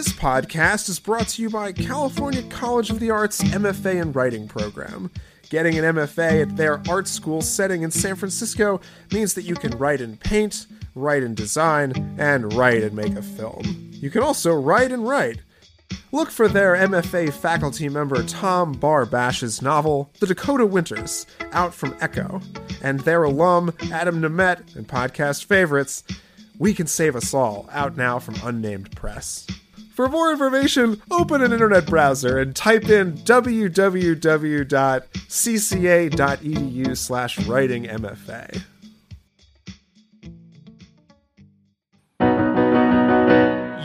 This podcast is brought to you by California College of the Arts MFA in Writing program. Getting an MFA at their art school setting in San Francisco means that you can write and paint, write and design, and write and make a film. You can also write and write. Look for their MFA faculty member Tom Barbash's novel, The Dakota Winters, out from Ecco, and their alum Adam Nemett and podcast favorites, We Can Save Us All, out now from Unnamed Press. For more information, open an internet browser and type in www.cca.edu slash writingmfa.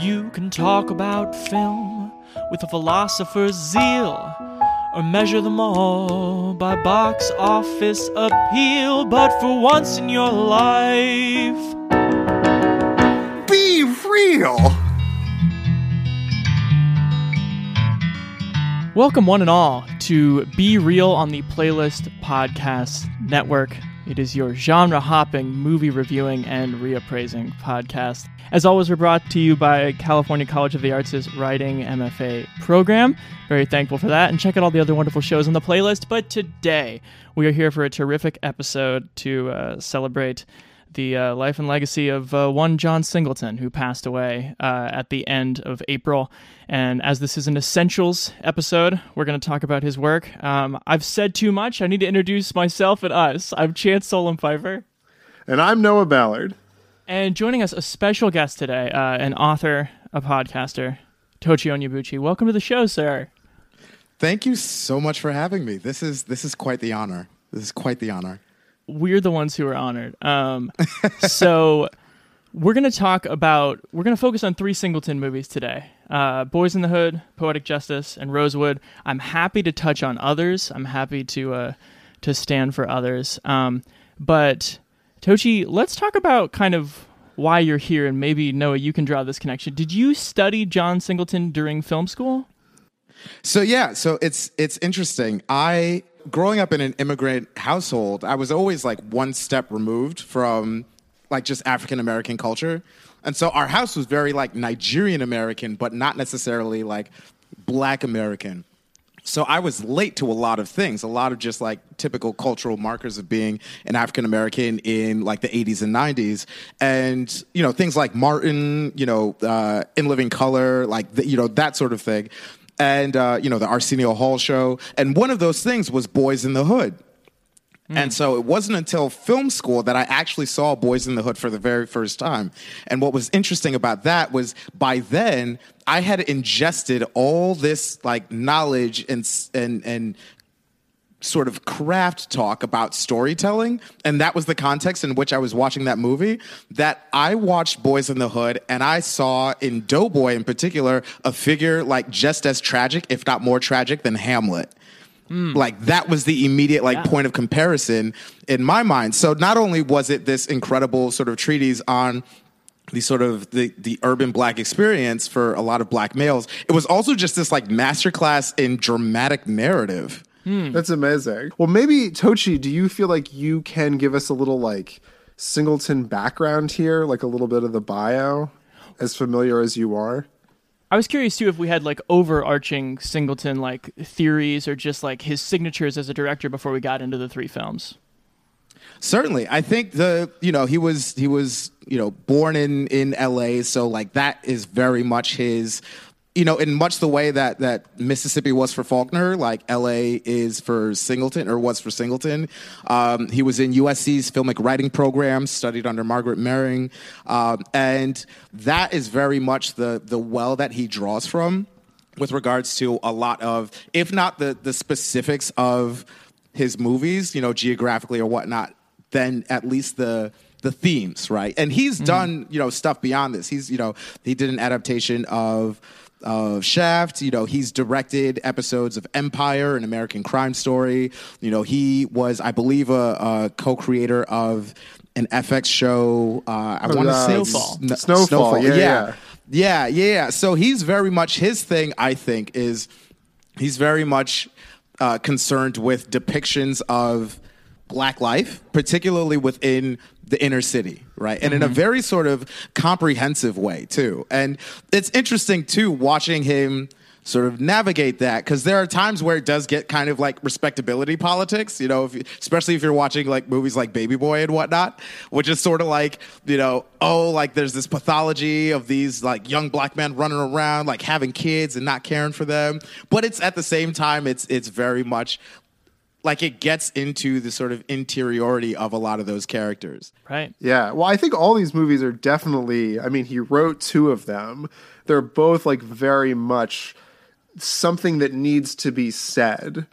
You can talk about film with a philosopher's zeal, or measure them all by box office appeal. But for once in your life, Be real! Welcome one and all to Be Reel on the Playlist Podcast Network. It is your genre hopping, movie reviewing, and reappraising podcast. As always, we're brought to you by California College of the Arts' Writing MFA program. Very thankful for that. And check out all the other wonderful shows on the playlist. But today, we are here for a terrific episode to uh, celebrate the uh, life and legacy of uh, one John Singleton, who passed away uh, at the end of April. And as this is an essentials episode, we're going to talk about his work. Um, I've said too much. I need to introduce myself and us. I'm Chance Solem-Pfeifer. And I'm Noah Ballard. And joining us, a special guest today, uh, an author, a podcaster, Tochi Onyebuchi. Welcome to the show, sir. Thank you so much for having me. This is this is quite the honor. This is quite the honor. We're the ones who are honored. Um, so we're going to talk about, we're going to focus on three Singleton movies today uh, Boyz N the Hood, Poetic Justice, and Rosewood. I'm happy to touch on others. I'm happy to, uh, to stand for others. Um, but Tochi, let's talk about kind of why you're here and maybe Noah, you can draw this connection. Did you study John Singleton during film school? So yeah, so it's it's interesting. I growing up in an immigrant household, I was always like one step removed from like just African American culture. And so our house was very like Nigerian American, but not necessarily like black American. So I was late to a lot of things, a lot of just like typical cultural markers of being an African American in like the 80s and 90s. And, you know, things like Martin, you know, uh, In Living Color, like, the, you know, that sort of thing. And, uh, you know, the Arsenio Hall show. And one of those things was Boyz N the Hood. And so it wasn't until film school that I actually saw Boyz N the Hood for the very first time. And what was interesting about that was by then I had ingested all this like knowledge and and and sort of craft talk about storytelling and that was the context in which I was watching that movie that I watched Boyz N the Hood and I saw in Doughboy in particular a figure like just as tragic if not more tragic than Hamlet hmm. like that was the immediate like Yeah. point of comparison in my mind. So not only was it this incredible sort of treatise on the sort of the, the urban black experience for a lot of black males, it was also just this like masterclass in dramatic narrative. Hmm. That's amazing. Well, maybe Tochi, do you feel like you can give us a little like Singleton background here, like a little bit of the bio, as familiar as you are? I was curious too if we had like overarching Singleton like theories or just like his signatures as a director before we got into the three films. Certainly, I think the you know he was he was you know born in in L.A. So like that is very much his you know in much the way that that Mississippi was for Faulkner, like L.A. is for Singleton or was for Singleton. Um, he was in USC's filmic writing program, studied under Margaret Mehring, um, and that is very much the the well that he draws from with regards to a lot of, if not the the specifics of his movies, you know, geographically or whatnot, then at least the the themes, right? And he's done, you know, stuff beyond this. He's, you know, he did an adaptation of of Shaft. You know, he's directed episodes of Empire, an American crime story. You know, he was, I believe, a, a co-creator of an FX show. Uh, I want to uh, say Snowfall. Sn- Snowfall, yeah, yeah, yeah, yeah. So he's very much his thing. I think is he's very much uh, concerned with depictions of black life, particularly within the inner city, right? And in a mm-hmm. very sort of comprehensive way, too. And it's interesting, too, watching him sort of navigate that because there are times where it does get kind of like respectability politics, you know, if you, especially if you're watching like movies like Baby Boy and whatnot, which is sort of like, you know, oh, like there's this pathology of these like young black men running around, like having kids and not caring for them. But it's at the same time, it's it's very much like it gets into the sort of interiority of a lot of those characters. Right. Yeah. Well, I think all these movies are definitely, I mean, he wrote two of them. They're both like very much something that needs to be said,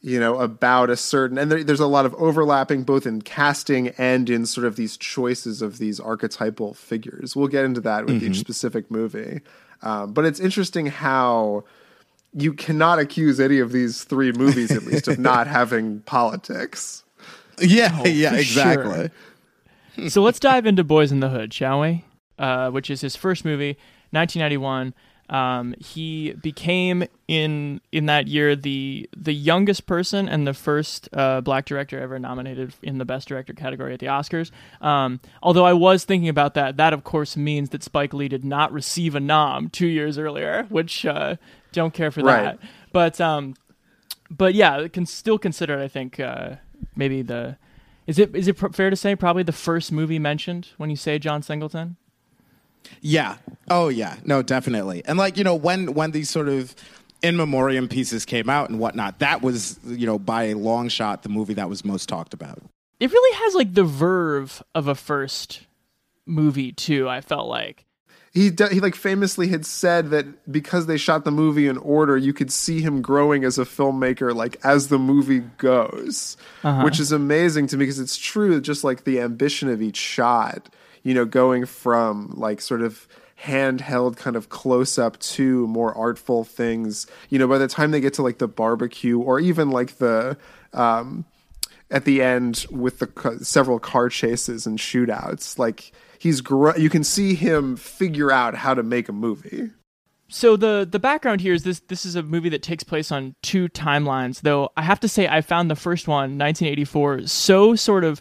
you know, about a certain, and there, there's a lot of overlapping both in casting and in sort of these choices of these archetypal figures. We'll get into that with each specific movie. Um, but it's interesting how you cannot accuse any of these three movies, at least, of not having politics. Yeah, yeah, exactly. sure. so let's dive into Boys in the Hood, shall we? Uh, which is his first movie, 1991. Um, he became in in that year the the youngest person and the first uh, black director ever nominated in the Best Director category at the Oscars. Um, although I was thinking about that, that of course means that Spike Lee did not receive a nom two years earlier, which uh, don't care for Right. that. But um, but yeah, can still consider. it. I think uh, maybe the is it is it pr- fair to say probably the first movie mentioned when you say John Singleton? Yeah. Oh yeah. No, definitely. And like, you know, when when these sort of in memoriam pieces came out and whatnot, that was, you know, by a long shot the movie that was most talked about. It really has like the verve of a first movie too. I felt like he de- he like famously had said that because they shot the movie in order, you could see him growing as a filmmaker, like as the movie goes, which is amazing to me because it's true. Just like the ambition of each shot, you know, going from like sort of handheld kind of close up to more artful things. You know, by the time they get to like the barbecue or even like the um, at the end with the ca- several car chases and shootouts, like he's gr- you can see him figure out how to make a movie. so the the background here is this this is a movie that takes place on two timelines though i have to say i found the first one 1984 so sort of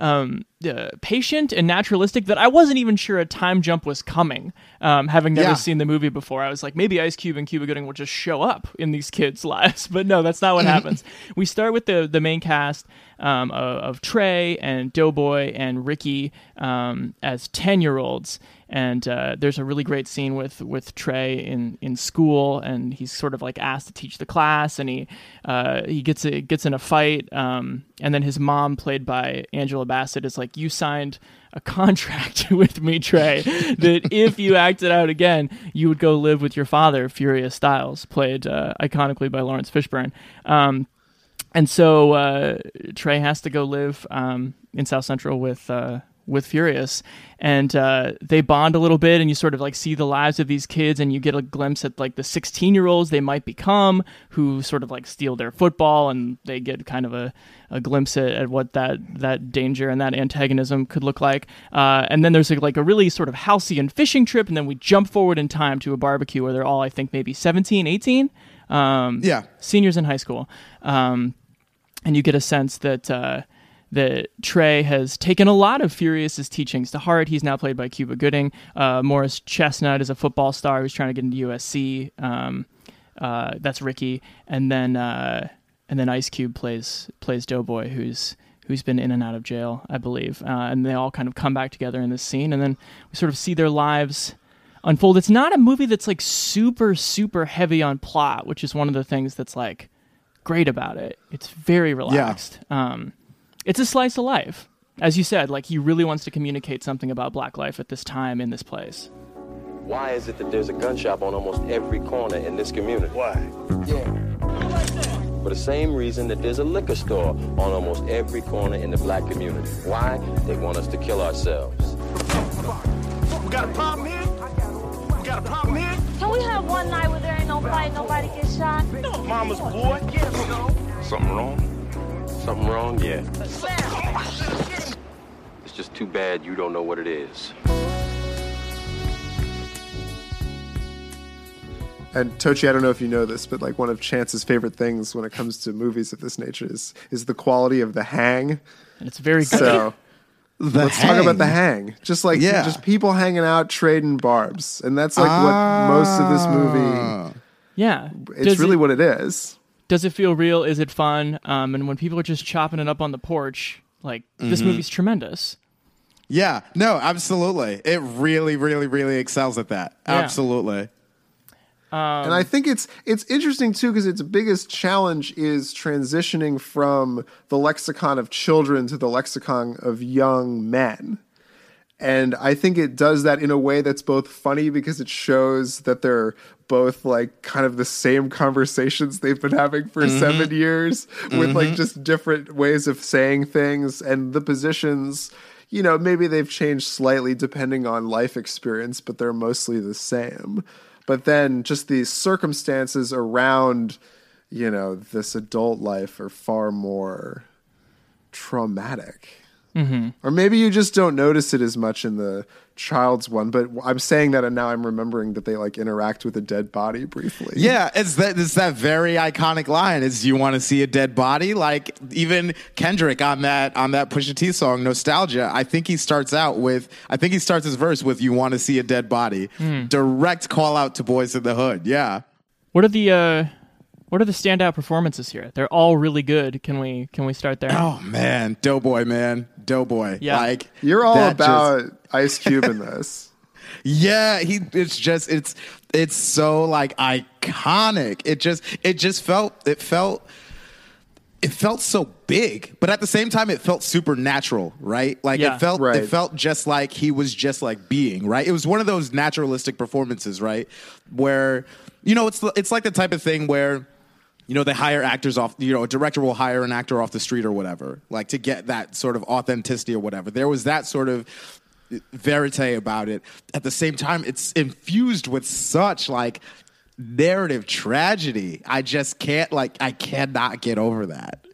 um, uh, patient and naturalistic that i wasn't even sure a time jump was coming um, having never Yeah. seen the movie before. I was like maybe ice cube and cuba gooding will just show up in these kids lives. But no that's not what happens. We start with the the main cast um, of, of trey and doughboy and ricky um, as 10 year olds and uh, there's a really great scene with with Trey in in school, and he's sort of like asked to teach the class, and he uh, he gets a, gets in a fight, um, and then his mom, played by Angela Bassett, is like, "You signed a contract with me, Trey, that if you acted out again, you would go live with your father, Furious Styles, played uh, iconically by Laurence Fishburne." Um, and so uh, Trey has to go live um, in South Central with uh, with Furious, and uh, they bond a little bit, and you sort of like see the lives of these kids, and you get a glimpse at like the 16 year olds they might become, who sort of like steal their football, and they get kind of a, a glimpse at, at what that that danger and that antagonism could look like. Uh, and then there's like, like a really sort of halcyon fishing trip, and then we jump forward in time to a barbecue where they're all I think maybe 17, 18. Um, Yeah. seniors in high school, um, and you get a sense that uh, that Trey has taken a lot of Furious's teachings to heart. He's now played by Cuba Gooding. Uh, Morris Chestnut is a football star who's trying to get into USC. Um, uh, that's Ricky, and then uh, and then Ice Cube plays plays Doughboy, who's who's been in and out of jail, I believe. Uh, and they all kind of come back together in this scene, and then we sort of see their lives unfold. It's not a movie that's like super super heavy on plot, which is one of the things that's like great about it. It's very relaxed. Um, it's a slice of life. As you said, like he really wants to communicate something about black life at this time in this place. Why is it that there's a gun shop on almost every corner in this community? Why? Because for the same reason that there's a liquor store on almost every corner in the black community. Why? They want us to kill ourselves. We got a problem here? We got a problem here? Can we have one night where there ain't no fight, nobody gets shot? No, mama's boy. Yeah, you know. Something wrong? Something wrong? Yeah. It's just too bad you don't know what it is. And Tochi, I don't know if you know this, but like one of Chance's favorite things when it comes to movies of this nature is is the quality of the hang. And it's very good. So The let's talk about the hang. Just like Yeah. just people hanging out trading barbs, and that's like what most of this movie. Ah. yeah. It's Does really it, what it is. Does it feel real? Is it fun? Um, and when people are just chopping it up on the porch, like this Mm-hmm. movie's tremendous. Yeah, no, absolutely. It really, really, really excels at that. Yeah. Absolutely. and I think it's it's interesting too because its biggest challenge is transitioning from the lexicon of children to the lexicon of young men. And I think it does that in a way that's both funny because it shows that they're both like kind of the same conversations they've been having for mm-hmm. seven years with like mm-hmm. just different ways of saying things and the positions. You know, maybe they've changed slightly depending on life experience, but they're mostly the same. But then just the circumstances around, you know, this adult life are far more traumatic. Or maybe you just don't notice it as much in the child's one, but I'm saying that and now I'm remembering that they like interact with a dead body briefly. Yeah, it's that it's that very iconic line is you want to see a dead body? Like even Kendrick on that on that Pusha T song Nosetalgia, I think he starts out with I think he starts his verse with you want to see a dead body. Direct call out to Boyz N the Hood. Yeah. What are the uh, what are the standout performances here? They're all really good. Can we can we start there? Oh man, Doughboy man, Doughboy. Yeah. Like You're all that just- about Ice Cube in this. Yeah, he it's just it's it's so like iconic. It just it just felt it felt it felt so big, but at the same time it felt supernatural, right? Like Yeah. it felt Right. it felt just like he was just like being, right? It was one of those naturalistic performances, right? Where you know, it's it's like the type of thing where you know, they hire actors off, you know, a director will hire an actor off the street or whatever, like to get that sort of authenticity or whatever. There was that sort of verite about it. At the same time, it's infused with such like narrative tragedy. I just can't, like, I cannot get over that.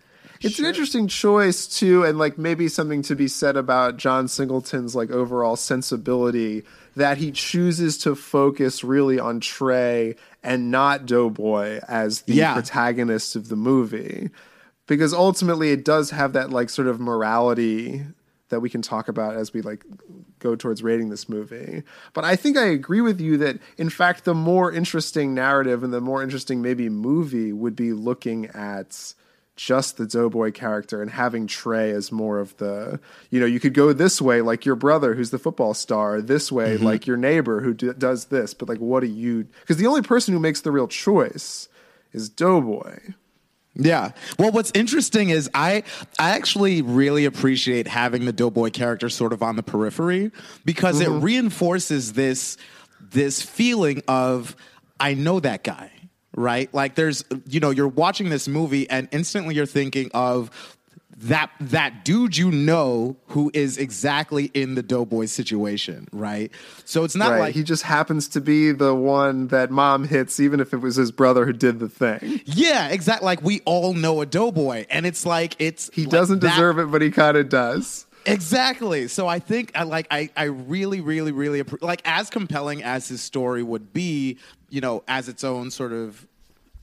It's an interesting choice too, and like maybe something to be said about John Singleton's like overall sensibility that he chooses to focus really on Trey and not Doughboy as the Yeah. protagonist of the movie. Because ultimately it does have that like sort of morality that we can talk about as we like go towards rating this movie. But I think I agree with you that in fact the more interesting narrative and the more interesting maybe movie would be looking at just the Doughboy character and having Trey as more of the, you know, you could go this way like your brother who's the football star, this way mm-hmm. like your neighbor who d- does this, but like what do you? Because the only person who makes the real choice is Doughboy. Yeah. Well, what's interesting is I I actually really appreciate having the Doughboy character sort of on the periphery because it mm-hmm. reinforces this this feeling of I know that guy, right? Like there's you know, you're watching this movie and instantly you're thinking of that that dude you know who is exactly in the Doughboy situation, right? So it's not right. like he just happens to be the one that mom hits, even if it was his brother who did the thing. yeah, exactly. Like we all know a Doughboy, and it's like it's He like doesn't that- deserve it, but he kind of does. Exactly. So I think I like I I really really really like as compelling as his story would be, you know, as its own sort of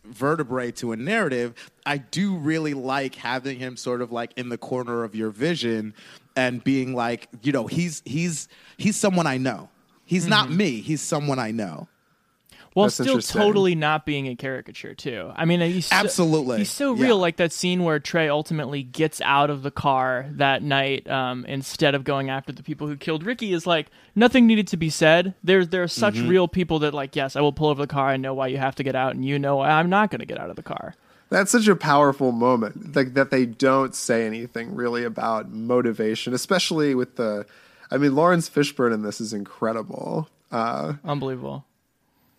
vertebrae to a narrative, I do really like having him sort of like in the corner of your vision and being like, you know, he's he's he's someone I know. He's not mm-hmm. me. He's someone I know. While That's still totally not being a caricature too. I mean, he's so, Absolutely. he's so Yeah. real. Like that scene where Trey ultimately gets out of the car that night um, instead of going after the people who killed Ricky. Is like nothing needed to be said. There's there are such Mm-hmm. real people that like yes, I will pull over the car. I know why you have to get out, and you know I'm not going to get out of the car. That's such a powerful moment, like that they don't say anything really about motivation, especially with the. I mean, Laurence Fishburne in this is incredible. Uh, Unbelievable.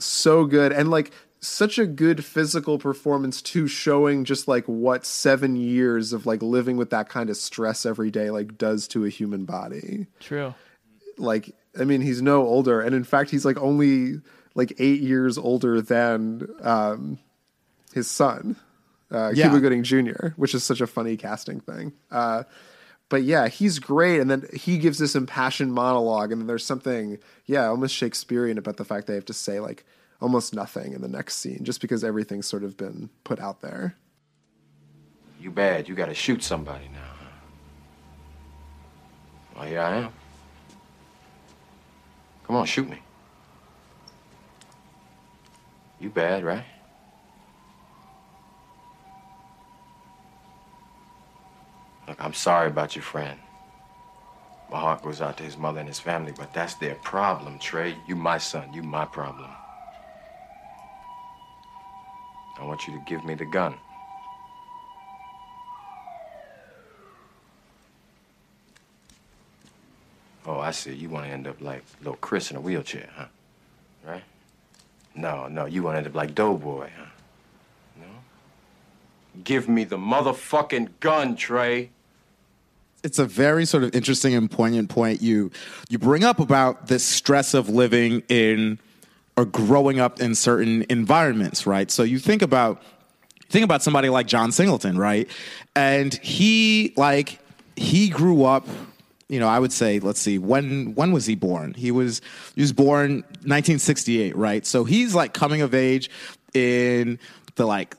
So good and like such a good physical performance too showing just like what 7 years of like living with that kind of stress every day like does to a human body True. like I mean he's no older and in fact he's like only like 8 years older than um his son uh Yeah. Cuba Gooding Jr., which is such a funny casting thing. Uh but yeah, he's great and then he gives this impassioned monologue and then there's something yeah, almost Shakespearean about the fact they have to say like almost nothing in the next scene just because everything's sort of been put out there. You bad. You gotta shoot somebody now. Well, here I am. Come on, shoot me. You bad, right? Look, I'm sorry about your friend. My heart goes out to his mother and his family, but that's their problem, Trey. You my son. You my problem. I want you to give me the gun. Oh, I see. You want to end up like little Chris in a wheelchair, huh? Right? No, no. You want to end up like Doughboy, huh? Give me the motherfucking gun, Trey. it's a very sort of interesting and poignant point you you bring up about the stress of living in or growing up in certain environments, right? So you think about think about somebody like John Singleton, right? And he like he grew up you know, I would say, let's see, when when was he born? He was he was born 1968, right? So he's like coming of age in the like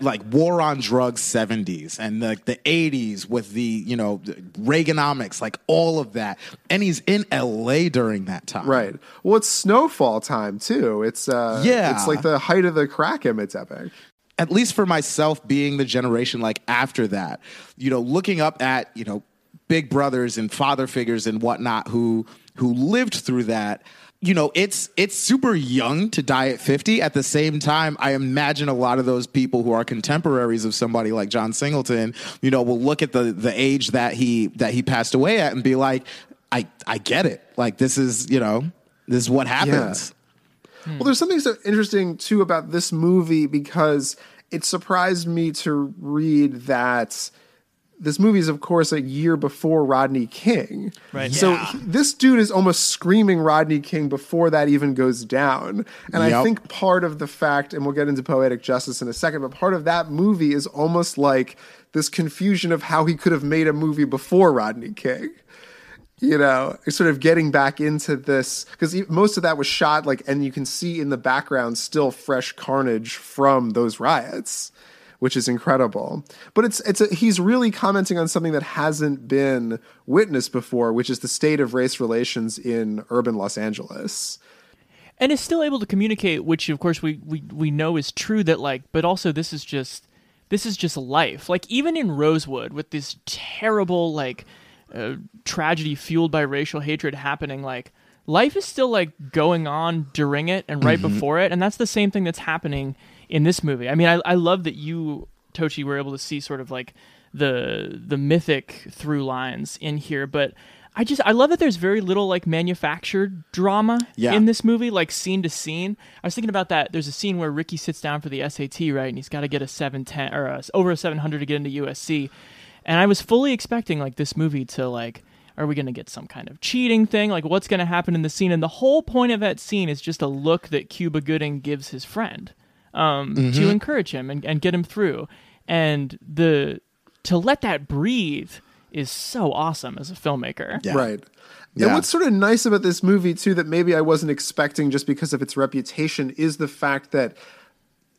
like war on drugs 70s and the the 80s with the you know the Reaganomics, like all of that, and he's in LA during that time, Right. Well, it's snowfall time too. It's uh Yeah. it's like the height of the crack epidemic. at least for myself being the generation like after that, you know, looking up at, you know, big brothers and father figures and whatnot who who lived through that, you know, it's it's super young to die at 50. At the same time, I imagine a lot of those people who are contemporaries of somebody like John Singleton, you know, will look at the the age that he that he passed away at and be like, I I get it. Like this is, you know, this is what happens. Hmm. Well, there's something so interesting too about this movie because it surprised me to read that this movie is, of course, a year before Rodney King. Right. So Yeah. he- this dude is almost screaming Rodney King before that even goes down. And I think part of the fact, and we'll get into poetic justice in a second, but part of that movie is almost like this confusion of how he could have made a movie before Rodney King you know, sort of getting back into this because most of that was shot like, and you can see in the background still fresh carnage from those riots, which is incredible. But it's it's a, he's really commenting on something that hasn't been witnessed before, which is the state of race relations in urban Los Angeles. and is still able to communicate which of course we, we we know is true that like but also this is just this is just life like even in rosewood with this terrible like uh, tragedy fueled by racial hatred happening like life is still like going on during it and right before it and that's the same thing that's happening in this movie i mean i, I love that you tochi were able to see sort of like the the mythic through lines in here but i just i love that there's very little like manufactured drama Yeah. in this movie, like scene to scene. I was thinking about that. There's a scene where Ricky sits down for the SAT, right, and he's got to get a 710 or a, over a 700 to get into USC. And I was fully expecting like this movie to like, are we going to get some kind of cheating thing? Like, what's going to happen in the scene? And the whole point of that scene is just a look that Cuba Gooding gives his friend um, to encourage him and, and get him through. And the to let that breathe is so awesome as a filmmaker. Yeah. Right. Yeah. And what's sort of nice about this movie too that maybe I wasn't expecting just because of its reputation is the fact that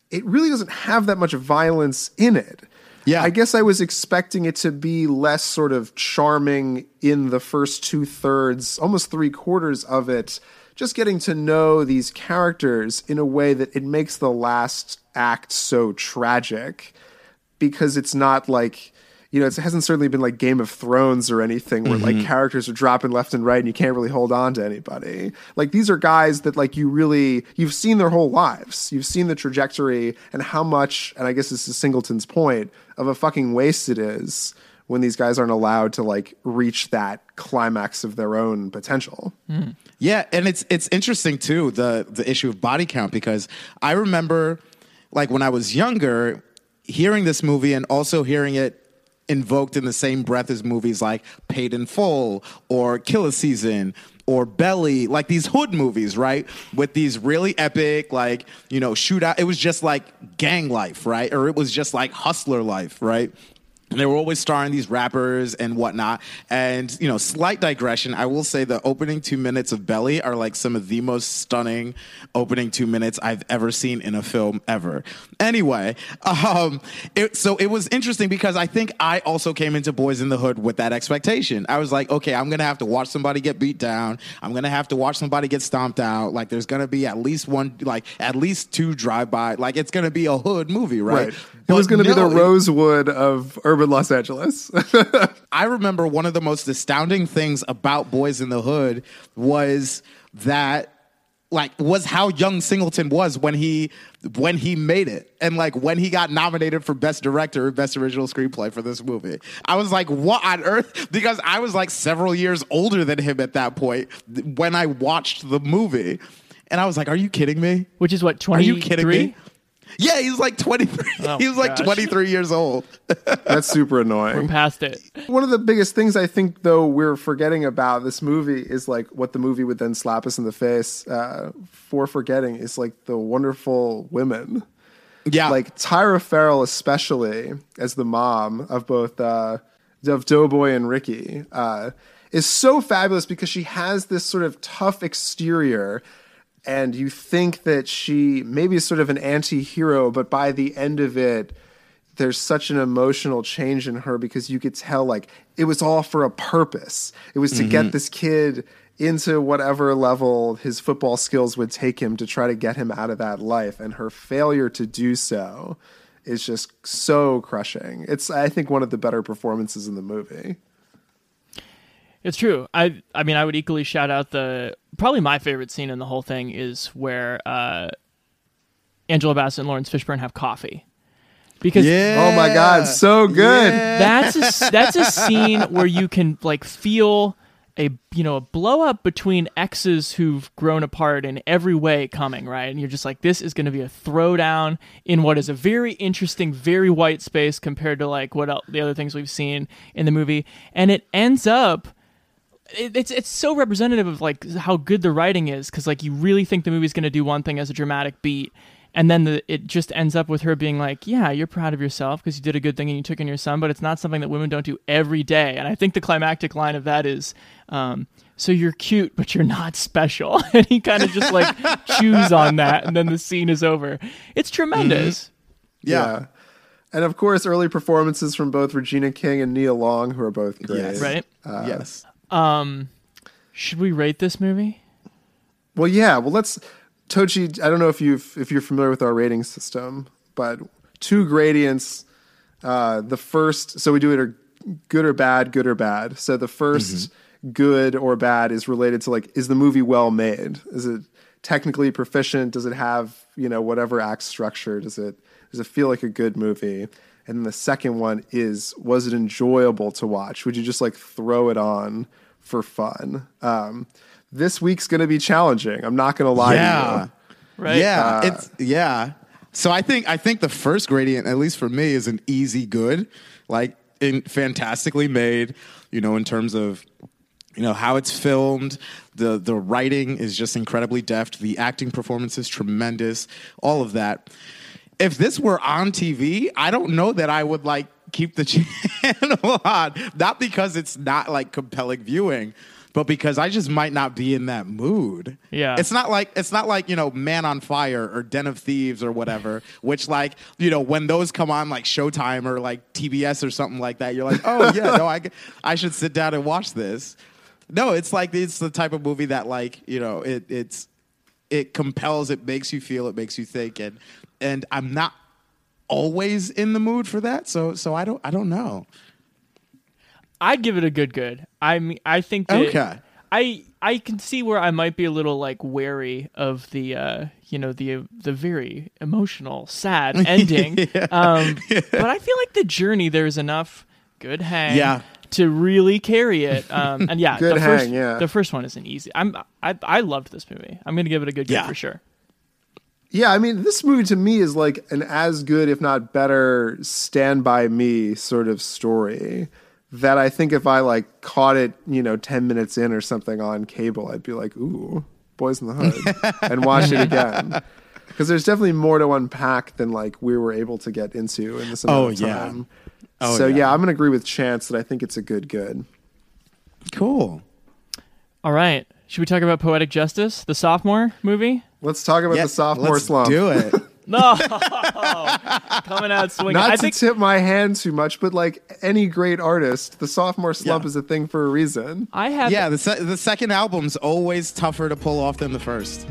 it really doesn't have that much violence in it. Yeah. I guess I was expecting it to be less sort of charming in the first two thirds, almost three quarters of it, just getting to know these characters in a way that it makes the last act so tragic because it's not like you know it hasn't certainly been like game of thrones or anything where like mm-hmm. characters are dropping left and right and you can't really hold on to anybody. Like these are guys that like you really you've seen their whole lives. You've seen the trajectory and how much and i guess this is singleton's point of a fucking waste it is when these guys aren't allowed to like reach that climax of their own potential hmm. Yeah, and it's it's interesting too the the issue of body count because I remember like when I was younger, hearing this movie and also hearing it invoked in the same breath as movies like Paid in Full or Killa Season or Belly, like these hood movies, right? With these really epic, like, you know, shootout. It was just like gang life, right? Or it was just like hustler life, right? And they were always starring these rappers and whatnot. And, you know, slight digression, I will say the opening two minutes of Belly are like some of the most stunning opening two minutes I've ever seen in a film ever. Anyway, um, it, so it was interesting because I think I also came into Boyz N the Hood with that expectation. I was like, okay, I'm to have to watch somebody get beat down. I'm to have to watch somebody get stomped out. Like, there's to be at least one, like, at least two drive by. Like, it's to be a hood movie, right? Right. It was going to be the Rosewood of urban Los Angeles. I remember one of the most astounding things about Boyz N the Hood was that like was how young Singleton was when he when he made it and like when he got nominated for best director or best original screenplay for this movie. I was like what on earth because I was like several years older than him at that point when I watched the movie. And I was like, "Are you kidding me? Which is what Are you kidding me?" Yeah, he's like 23. Oh, he was like gosh. 23 years old. That's super annoying. We're past it. One of the biggest things I think, though, we're forgetting about this movie is like what the movie would then slap us in the face uh, for forgetting is like the wonderful women. Yeah. Like Tyra Ferrell, especially as the mom of both uh, of Doughboy and Ricky, uh, is so fabulous because she has this sort of tough exterior. And you think that she maybe is sort of an anti hero, but by the end of it, there's such an emotional change in her because you could tell like it was all for a purpose. It was to get mm-hmm. this kid into whatever level his football skills would take him to try to get him out of that life and her failure to do so is just so crushing. It's I think one of the better performances in the movie. It's true. I I mean I would equally shout out the probably my favorite scene in the whole thing is where uh, Angela Bassett and Laurence Fishburne have coffee. Because yeah. Oh my god, so good. that's a, that's a scene where you can like feel a you know a blow up between exes who've grown apart in every way coming right and you're just like this is going to be a throwdown in what is a very interesting very white space compared to like what el the other things we've seen in the movie and it ends up it, it's it's so representative of like how good the writing is because like you really think the movie's going to do one thing as a dramatic beat and then the, it just ends up with her being like yeah you're proud of yourself because you did a good thing and you took in your son but it's not something that women don't do every day and i think the climactic line of that is um, so you're cute but you're not special and he kind of just like chews on that and then the scene is over it's tremendous Yeah. And of course, early performances from both Regina King and Nia Long, who are both great. Yes. right yes. Should we rate this movie Well, yeah. Well, let's Tochi. I don't know if you if you're familiar with our rating system, but two gradients. Uh, the first, so we do it or good or bad, good or bad. So the 1st good or bad is related to like, is the movie well made? Is it technically proficient? Does it have you know whatever act structure? Does it does it feel like a good movie? And then the second one is, was it enjoyable to watch? Would you just like throw it on for fun? Um, this week's going to be challenging. I'm not going to lie to Yeah. you. right Yeah, it's yeah. So I think I think the first gradient, at least for me, is an easy good, like in fantastically made. You know, in terms of you know how it's filmed, the the writing is just incredibly deft. The acting performance is tremendous. All of that. If this were on TV, I don't know that I would like keep the channel on. Not because it's not like compelling viewing. But because I just might not be in that mood. Yeah. It's not like it's not like you know Man on Fire or Den of Thieves or whatever, which like you know when those come on like Showtime or like TBS or something like that, you're like, oh yeah, no, I I should sit down and watch this. No, it's like it's the type of movie that like you know it it's it compels, it makes you feel, it makes you think, and and I'm not always in the mood for that, so so I don't I don't know. I'd give it a good good. I mean, I think that Okay. I I can see where I might be a little like wary of the uh you know the the very emotional sad ending. Um but I feel like the journey there's enough good hang Yeah. to really carry it. Um and yeah, Good the first hang, yeah. the first one isn't easy. I'm I I loved this movie. I'm going to give it a good good Yeah. for sure. Yeah, I mean, this movie to me is like an as good, if not better, Stand By Me sort of story. That I think if I like caught it, you know, 10 minutes in or something on cable, I'd be like, ooh, Boyz N the Hood, and watch it again. Because there's definitely more to unpack than like we were able to get into in this amount Oh, of yeah. Oh, so yeah. yeah. I'm gonna agree with Chance that I think it's a good good. Cool. All right. Should we talk about Poetic Justice, the sophomore movie? Let's talk about Yeah, the sophomore let's slump. Do it. No, coming out swinging. Not I to think tip my hand too much, but like any great artist, the sophomore slump Yeah. is a thing for a reason. I have. yeah, the se- the second album's always tougher to pull off than the first.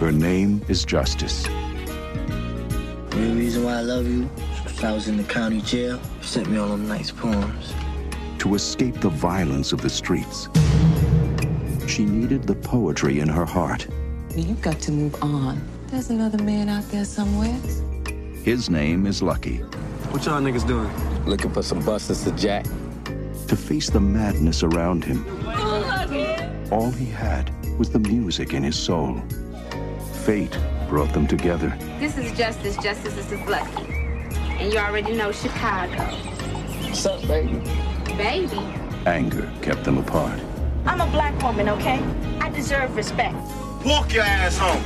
Her name is Justice. The only reason why I love you is I was in the county jail. You sent me all them nice poems. To escape the violence of the streets, she needed the poetry in her heart. You've got to move on. There's another man out there somewhere. His name is Lucky. What y'all niggas doing? Looking for some busters to jack. To face the madness around him, all he had was the music in his soul. Fate brought them together. This is Justice. Justice this is Lucky. And you already know Chicago. What's up, baby? Baby. Anger kept them apart. I'm a black woman, okay? I deserve respect. Walk your ass home.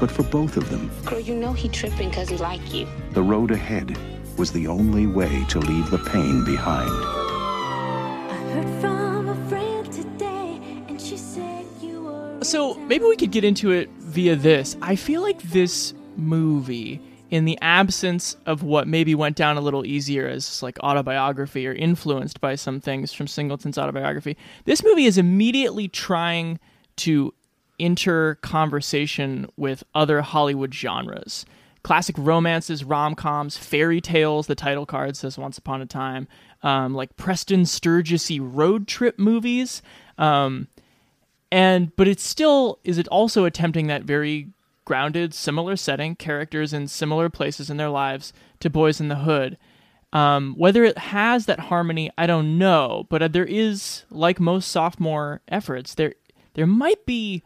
But for both of them, Girl, you know he tripping because he like you. the road ahead was the only way to leave the pain behind. So maybe we could get into it via this. I feel like this movie, in the absence of what maybe went down a little easier as like autobiography or influenced by some things from Singleton's autobiography, this movie is immediately trying to enter conversation with other Hollywood genres. Classic romances, rom coms, fairy tales, the title card says Once Upon a Time, um, like Preston Sturgesy road trip movies. Um, and but it still is it also attempting that very grounded similar setting characters in similar places in their lives to boyz n the hood um, whether it has that harmony i don't know but uh, there is like most sophomore efforts there there might be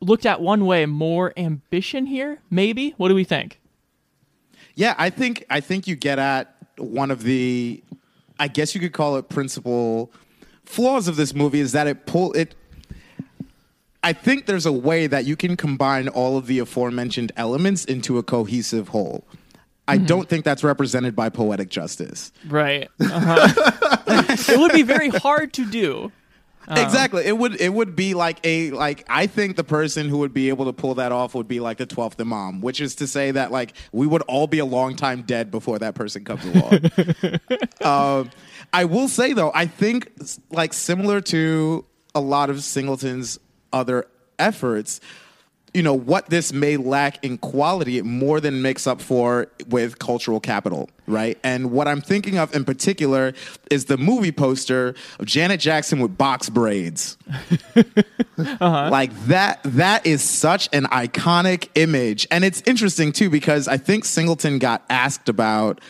looked at one way more ambition here maybe what do we think Yeah, I think I think you get at one of the, I guess you could call it principal flaws of this movie is that it pull it. I think there's a way that you can combine all of the aforementioned elements into a cohesive whole. I don't think that's represented by poetic justice. right uh-huh. it would be very hard to do Exactly. It would it would be like a like I think the person who would be able to pull that off would be like the twelfth imam, which is to say that like we would all be a long time dead before that person comes along. um, I will say though, I think like similar to a lot of Singleton's other efforts, you know what this may lack in quality it more than makes up for with cultural capital right? And what i'm thinking of in particular is the movie poster of janet jackson with box braids. Like that that is such an iconic image. And it's interesting too because i think singleton got asked about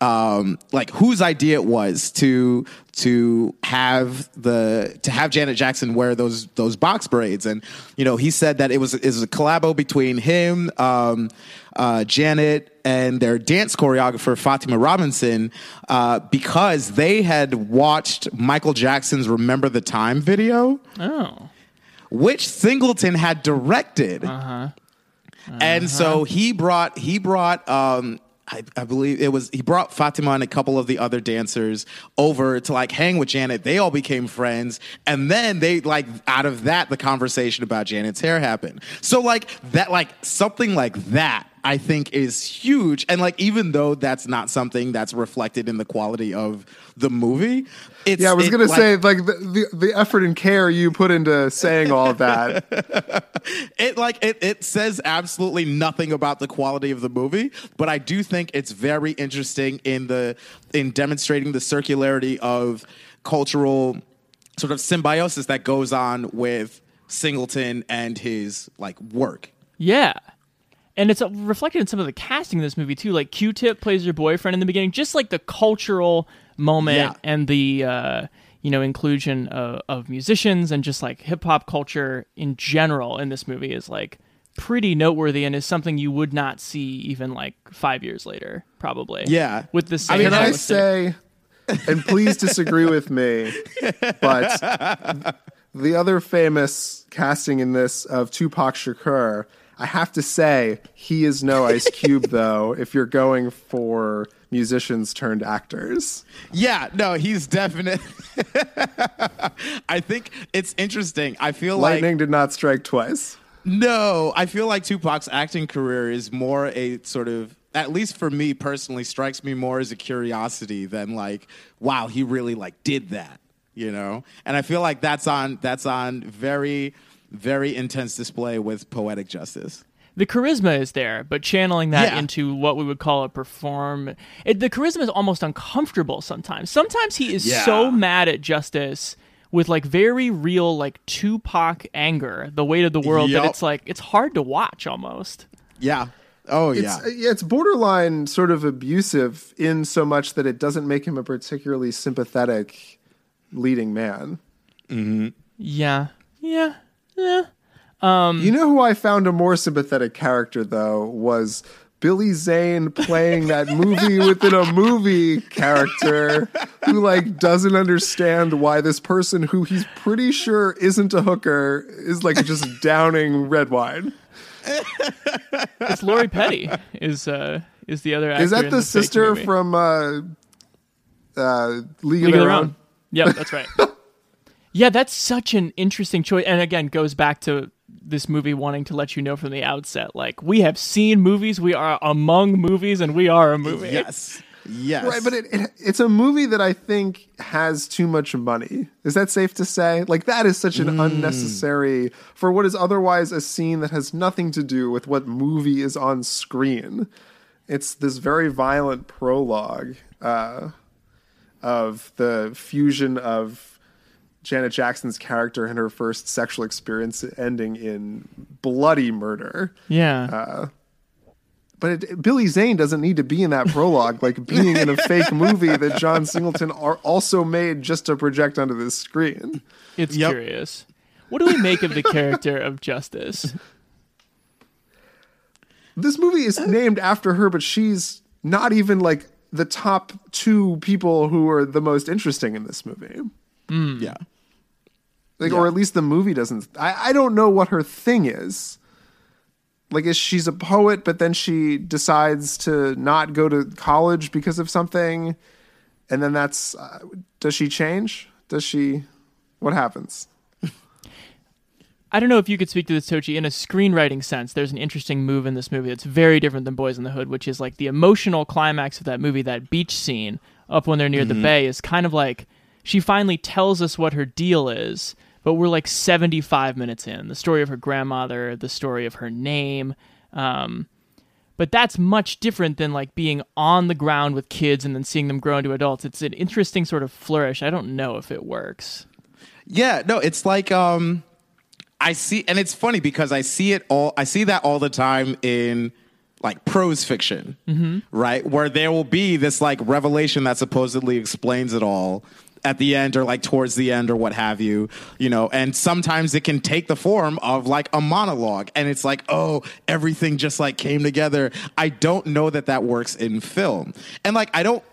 um, like whose idea it was to to have the to have Janet Jackson wear those those box braids, and you know he said that it was it was a collabo between him, um, uh, Janet, and their dance choreographer Fatima Robinson uh, because they had watched Michael Jackson's "Remember the Time" video, oh. which Singleton had directed. And so he brought he brought um I, I believe it was he brought Fatima and a couple of the other dancers over to like hang with Janet. They all became friends, and then they like out of that the conversation about Janet's hair happened. So like that like something like that I think is huge. And like even though that's not something that's reflected in the quality of the movie, it's Yeah, I was it, gonna like- say like the, the the effort and care you put into saying all that. it like it, it says absolutely nothing about the quality of the movie but i do think it's very interesting in the in demonstrating the circularity of cultural sort of symbiosis that goes on with singleton and his like work Yeah. And it's reflected in some of the casting in this movie too. Like Q-Tip plays your boyfriend in the beginning, just like the cultural moment Yeah. and the uh, you know inclusion of, of musicians and just like hip hop culture in general in this movie is like pretty noteworthy and is something you would not see even like five years later, probably. Yeah. with the I same. mean, can I say, and please disagree with me, but the other famous casting in this of Tupac Shakur, I have to say, he is no Ice Cube, though, if you're going for musicians turned actors. Yeah, no, he's definite. I think it's interesting. I feel like Lightning like did not strike twice. no, I feel like Tupac's acting career is more a sort of at least for me personally strikes me more as a curiosity than like wow, he really like did that, you know? And I feel like that's on that's on very very intense display with poetic justice. The charisma is there, but channeling that Yeah. into what we would call a perform. It, the charisma is almost uncomfortable sometimes. Sometimes he is Yeah. so mad at justice with like very real like Tupac anger, the weight of the world that it's like it's hard to watch almost. Yeah. Oh It's, yeah. uh, yeah, it's borderline sort of abusive in so much that it doesn't make him a particularly sympathetic leading man. Yeah, yeah, yeah. You know who I found a more sympathetic character though was Billy Zane playing that movie within a movie character who like doesn't understand why this person who he's pretty sure isn't a hooker is like just downing red wine. It's Lori Petty is uh is the other actor. Is that in the sister from uh uh League, League of Their? Own? Yep, that's right. yeah, that's such an interesting choice, and again goes back to this movie wanting to let you know from the outset, like we have seen movies, we are among movies, and we are a movie. yes. Yes. Right, but it, it it's a movie that I think has too much money. Is that safe to say? Like that is such an unnecessary for what is otherwise a scene that has nothing to do with what movie is on screen. It's this very violent prologue uh, of the fusion of Janet Jackson's character and her first sexual experience ending in bloody murder. Yeah. Uh, but it, Billy Zane doesn't need to be in that prologue, like being in a fake movie that John Singleton are also made just to project onto the screen. it's Yep. curious. What do we make of the character of Justice? This movie is named after her, but she's not even like the top two people who are the most interesting in this movie. Mm. yeah. Like, or at least the movie doesn't. I, I don't know what her thing is. Like, is she's a poet, but then she decides to not go to college because of something, and then that's. Uh, does she change? Does she? What happens? I don't know if you could speak to this, Tochi. In a screenwriting sense, there's an interesting move in this movie that's very different than Boyz N the Hood, which is like the emotional climax of that movie, that beach scene up when they're near the bay, is kind of like she finally tells us what her deal is, but we're like 75 minutes in. The story of her grandmother, the story of her name. Um, but that's much different than like being on the ground with kids and then seeing them grow into adults. It's an interesting sort of flourish. I don't know if it works. Yeah, no, it's like um I see and it's funny because I see it all I see that all the time in like prose fiction, right? Where there will be this like revelation that supposedly explains it all at the end or like towards the end or what have you, you know, and sometimes it can take the form of like a monologue and it's like, oh, everything just like came together. I don't know that that works in film. And like I don't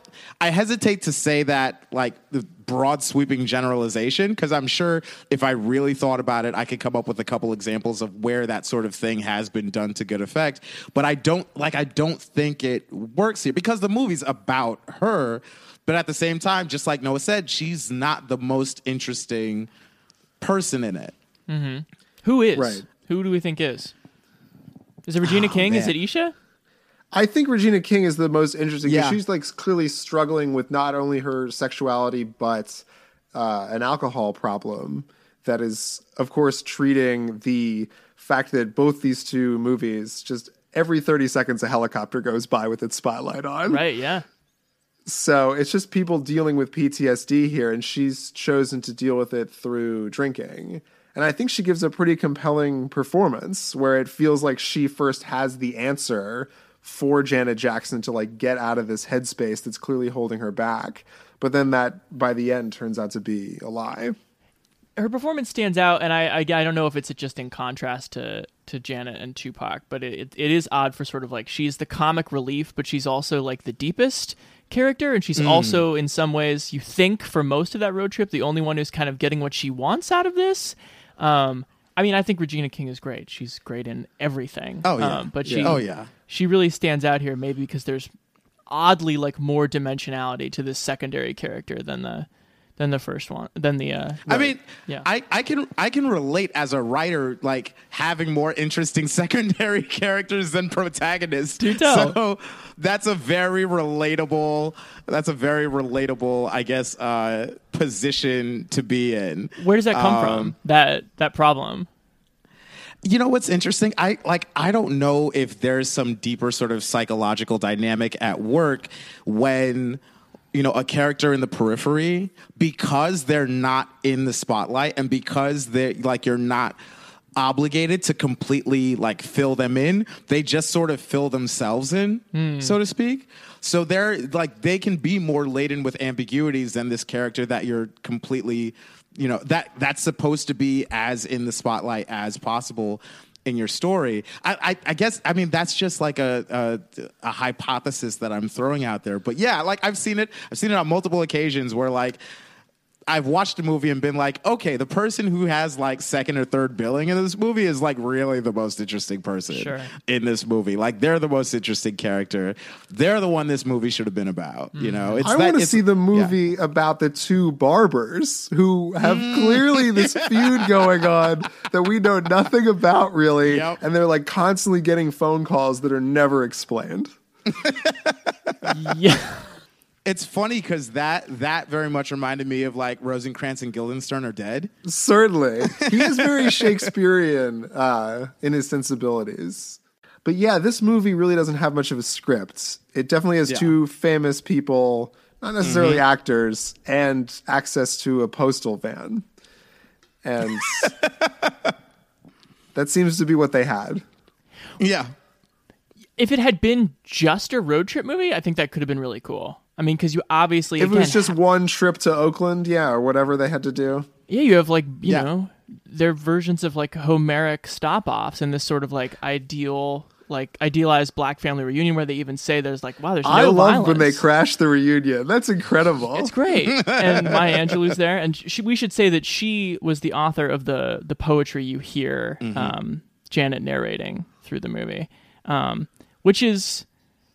I hesitate to say that like the broad sweeping generalization because I'm sure if I really thought about it, I could come up with a couple examples of where that sort of thing has been done to good effect. But I don't like I don't think it works here because the movie's about her, but at the same time, just like Noah said, she's not the most interesting person in it. Who is? Right. Who do we think is? Is it Regina King? Is it Iesha? I think Regina King is the most interesting. Yeah. she's like clearly struggling with not only her sexuality but uh, an alcohol problem that is, of course, treating the fact that both these two movies just every 30 seconds a helicopter goes by with its spotlight on. Right, yeah. So it's just people dealing with PTSD here, and she's chosen to deal with it through drinking. And I think she gives a pretty compelling performance where it feels like she first has the answer for Janet Jackson to like get out of this headspace that's clearly holding her back. But then that by the end turns out to be a lie. her performance stands out, and I, I I don't know if it's just in contrast to to Janet and Tupac, but it it is odd for sort of like she's the comic relief, but she's also like the deepest character, and she's Mm. also in some ways you think for most of that road trip the only one who's kind of getting what she wants out of this. Um, I mean, I think Regina King is great. She's great in everything. Oh, yeah. um, but Yeah. she Oh, yeah. she really stands out here, maybe because there's oddly like more dimensionality to this secondary character than the than the first one than the uh I mean, yeah. I, I can I can relate as a writer, like having more interesting secondary characters than protagonists. Do tell. So that's a very relatable. That's a very relatable, I guess, uh, position to be in. where does that come Um, from that that problem You know what's interesting? I like I don't know if there's some deeper sort of psychological dynamic at work when you know a character in the periphery because they're not in the spotlight and because they like you're not obligated to completely like fill them in they just sort of fill themselves in hmm. so to speak. So they're like they can be more laden with ambiguities than this character that you're completely you know that that's supposed to be as in the spotlight as possible in your story. I i, I guess i mean that's just like a, a a hypothesis that i'm throwing out there. But yeah like i've seen it i've seen it on multiple occasions where like I've watched a movie and been like, okay, the person who has like second or third billing in this movie is like really the most interesting person Sure. in this movie. Like they're the most interesting character. They're the one this movie should have been about. You mm-hmm. know, it's I want to see the yeah. movie about the two barbers who have mm. clearly this feud going on that we know nothing about really, Yep. and they're like constantly getting phone calls that are never explained. yeah It's funny because that that very much reminded me of like Rosencrantz and Guildenstern are dead. Certainly, he is very Shakespearean uh, in his sensibilities. But yeah, this movie really doesn't have much of a script. It definitely has Yeah. two famous people, not necessarily Mhm. actors, and access to a postal van. And that seems to be what they had. Yeah. if it had been just a road trip movie i think that could have been really cool i mean because you obviously If it was again, just one trip to Oakland, yeah, or whatever they had to do. Yeah, you have like you Yeah. know, their versions of like Homeric stop offs and this sort of like ideal, like idealized black family reunion where they even say there's like, wow, there's no I love violence. when they crash the reunion. That's incredible. It's great, and Maya Angelou's there, and she, we should say that she was the author of the the poetry you hear Mm-hmm. um, Janet narrating through the movie, um, which is,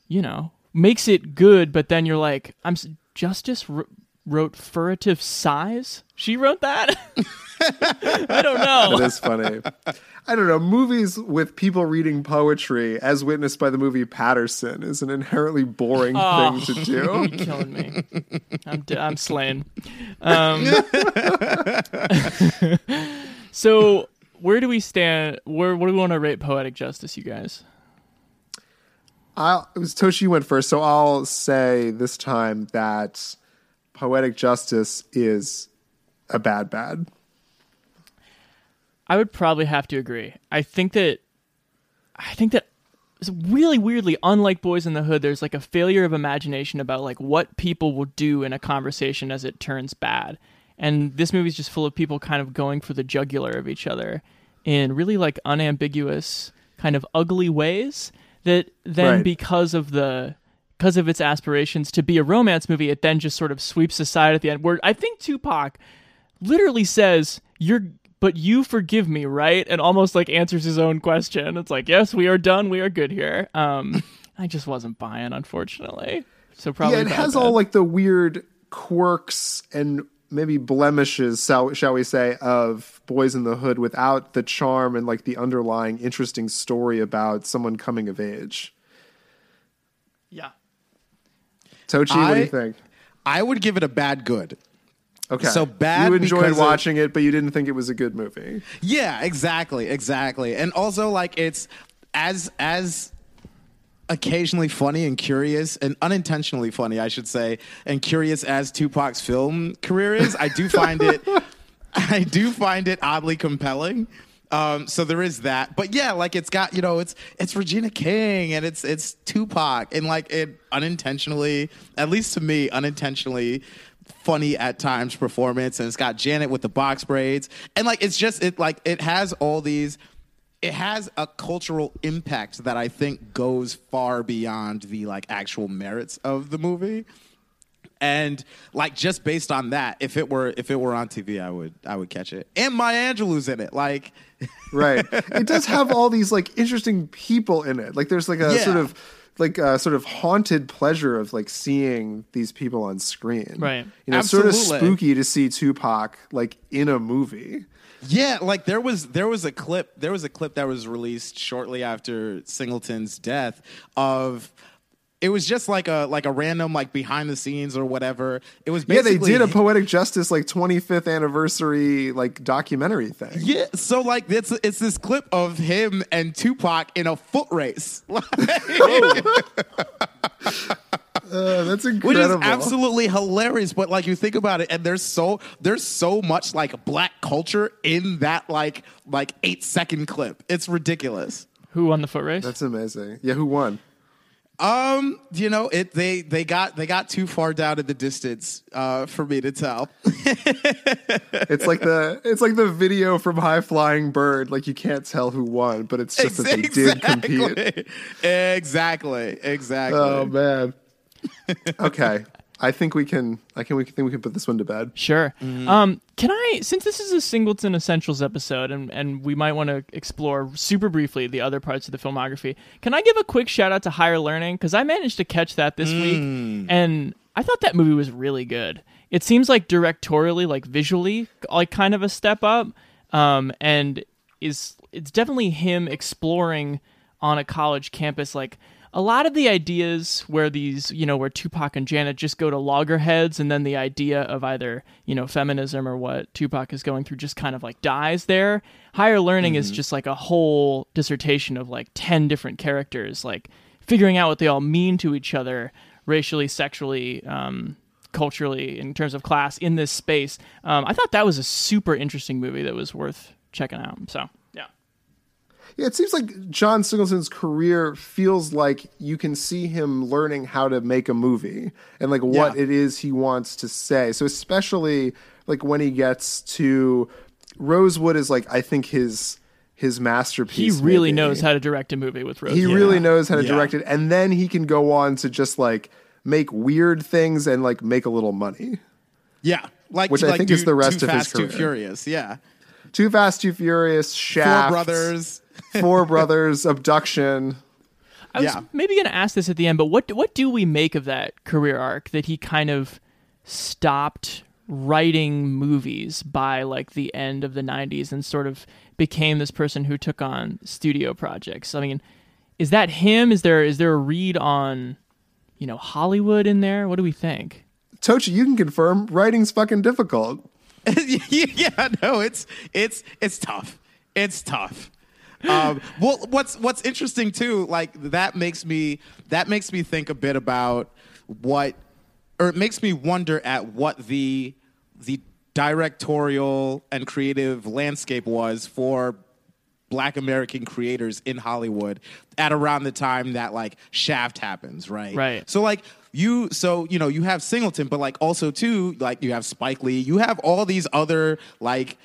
you know, makes it good. But then you're like, I'm s- Justice wr- wrote furtive sighs. She wrote that. I don't know. That is funny. I don't know. Movies with people reading poetry, as witnessed by the movie Paterson, is an inherently boring Oh, thing to You're do. killing me. I'm d- I'm slain. Um, so where do we stand? Where what do we want to rate poetic justice, you guys? I'll, it was Tochi went first, so I'll say this time that poetic justice is a bad bad. I would probably have to agree. I think that I think that really weirdly unlike Boyz N the Hood. There's like a failure of imagination about like what people will do in a conversation as it turns bad, and this movie's just full of people kind of going for the jugular of each other in really like unambiguous, kind of ugly ways. That then Right. because of the because of its aspirations to be a romance movie, it then just sort of sweeps aside at the end. Where I think Tupac literally says, "You're, but you forgive me, right?" And almost like answers his own question. It's like, "Yes, we are done. We are good here." Um, I just wasn't buying, unfortunately. So probably yeah, it has all like the weird quirks and maybe blemishes, shall, shall we say, of Boyz N the Hood without the charm and like the underlying interesting story about someone coming of age. yeah. Tochi, what do you think? I would give it a bad good. Okay. So bad You enjoyed because of- watching it, but you didn't think it was a good movie. Yeah, exactly, exactly. And also like it's as as occasionally funny and curious and unintentionally funny, I should say, and curious as Tupac's film career is, I do find it I do find it oddly compelling. Um, so there is that, but yeah, like it's got you know it's it's Regina King and it's it's Tupac and like it unintentionally, at least to me, unintentionally funny at times performance and it's got Janet with the box braids and like it's just it like it has all these it has a cultural impact that I think goes far beyond the like actual merits of the movie. And like just based on that, if it were if it were on TV, I would I would catch it. And Maya Angelou's in it. Like right. It does have all these like interesting people in it. Like there's like a Yeah. sort of like a sort of haunted pleasure of like seeing these people on screen. Right. You know, it's sort of spooky to see Tupac like in a movie. Yeah, like there was there was a clip there was a clip that was released shortly after Singleton's death of it was just like a like a random like behind the scenes or whatever. It was Yeah, they did a poetic justice like 25th anniversary like documentary thing. Yeah, so like it's it's this clip of him and Tupac in a foot race. Oh. Uh, that's Which is absolutely hilarious, but like you think about it, and there's so there's so much like black culture in that like like eight second clip. It's ridiculous. Who won the foot race? That's amazing. Yeah, who won? Um, you know, it they they got they got too far down in the distance uh, for me to tell. It's like the it's like the video from High Flying Bird. Like you can't tell who won, but it's just that they did compete. exactly, exactly. Oh man. Okay, I think we can. I can. We think we can put this one to bed. Sure. Um, can I, since this is a Singleton Essentials episode, and, and we might want to explore super briefly the other parts of the filmography, can I give a quick shout out to Higher Learning? Because I managed to catch that this week, and I thought that movie was really good. It seems like directorially, like visually, like kind of a step up, um, and is it's definitely him exploring on a college campus, like a lot of the ideas where these, you know, where Tupac and Janet just go to loggerheads, and then the idea of either, you know, feminism or what Tupac is going through just kind of like dies there. Higher learning is just like a whole dissertation of like 10 different characters, like figuring out what they all mean to each other racially, sexually, um, culturally, in terms of class in this space. Um, I thought that was a super interesting movie that was worth checking out. So, yeah. Yeah, it seems like John Singleton's career feels like you can see him learning how to make a movie and like what Yeah. it is he wants to say. So especially like when he gets to Rosewood is like I think his his masterpiece. He really maybe. knows how to direct a movie with Rosewood. He really knows how to Yeah. direct it, and then he can go on to just like make weird things and like make a little money. yeah, like Which I like think do is the rest too of his career. Too career. Furious, yeah. Too Fast, Too Furious, Shaft, Four brothers. Four Brothers, Abduction. I was Yeah. maybe going to ask this at the end, but what what do we make of that career arc that he kind of stopped writing movies by like the end of the 90s and sort of became this person who took on studio projects? I mean, is that him? Is there is there a read on you know Hollywood in there? What do we think? Tochi, you can confirm writing's fucking difficult. yeah, no, it's it's it's tough. It's tough. Um, well, what's what's interesting too, like that makes me that makes me think a bit about what, or it makes me wonder at what the the directorial and creative landscape was for black American creators in Hollywood at around the time that like Shaft happens, right? Right. So like you so you know you have Singleton but like also too like you have Spike Lee, you have all these other like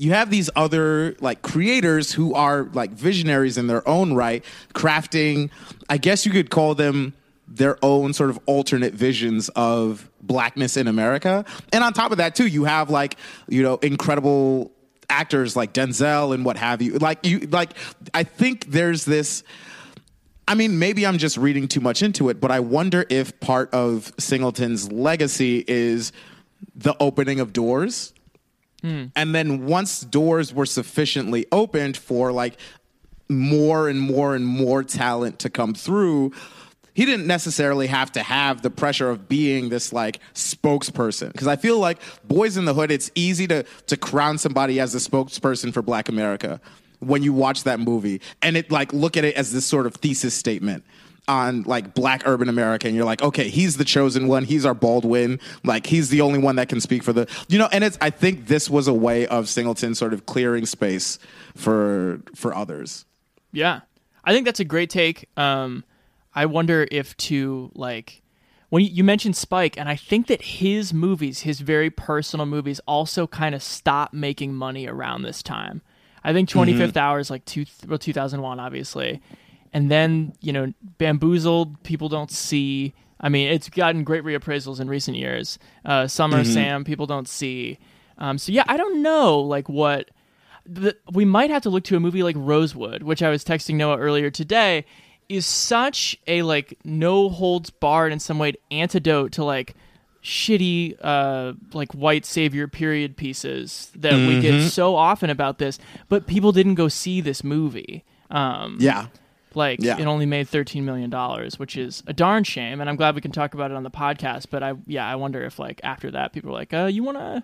you have these other like creators who are like visionaries in their own right, crafting, I guess you could call them their own sort of alternate visions of blackness in America. And on top of that too, you have like, you know, incredible actors like Denzel and what have you. Like you like I think there's this I mean, maybe I'm just reading too much into it, but I wonder if part of Singleton's legacy is the opening of doors. Hmm. And then once doors were sufficiently opened for like more and more and more talent to come through, he didn't necessarily have to have the pressure of being this like spokesperson. Because I feel like Boyz N the Hood, it's easy to to crown somebody as a spokesperson for Black America when you watch that movie and it like look at it as this sort of thesis statement on like black urban America and you're like, okay, he's the chosen one, he's our Baldwin, like he's the only one that can speak for the you know, and it's I think this was a way of Singleton sort of clearing space for for others. Yeah, I think that's a great take. Um, I wonder if to like when you, mentioned Spike, and I think that his movies, his very personal movies, also kind of stopped making money around this time. I think 25th Hour is like two, well, 2001, obviously. And then, you know, Bamboozled, people don't see. I mean, it's gotten great reappraisals in recent years. Uh, Summer Sam, people don't see. Um, so yeah, I don't know, like what the, we might have to look to a movie like Rosewood, which I was texting Noah earlier today, is such a like no holds barred in some way antidote to like shitty uh like white savior period pieces that we Mm-hmm. get so often about this, but people didn't go see this movie. Um Yeah. like Yeah. it only made 13 million dollars, which is a darn shame and I'm glad we can talk about it on the podcast, but I yeah, I wonder if like after that people are like, "Uh you want to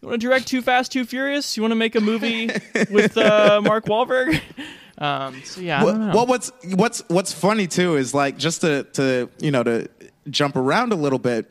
you want to direct Too Fast Too Furious? You want to make a movie with uh Mark Wahlberg?" Um so yeah, Well, well, what's what's what's funny too is like just to to you know to jump around a little bit.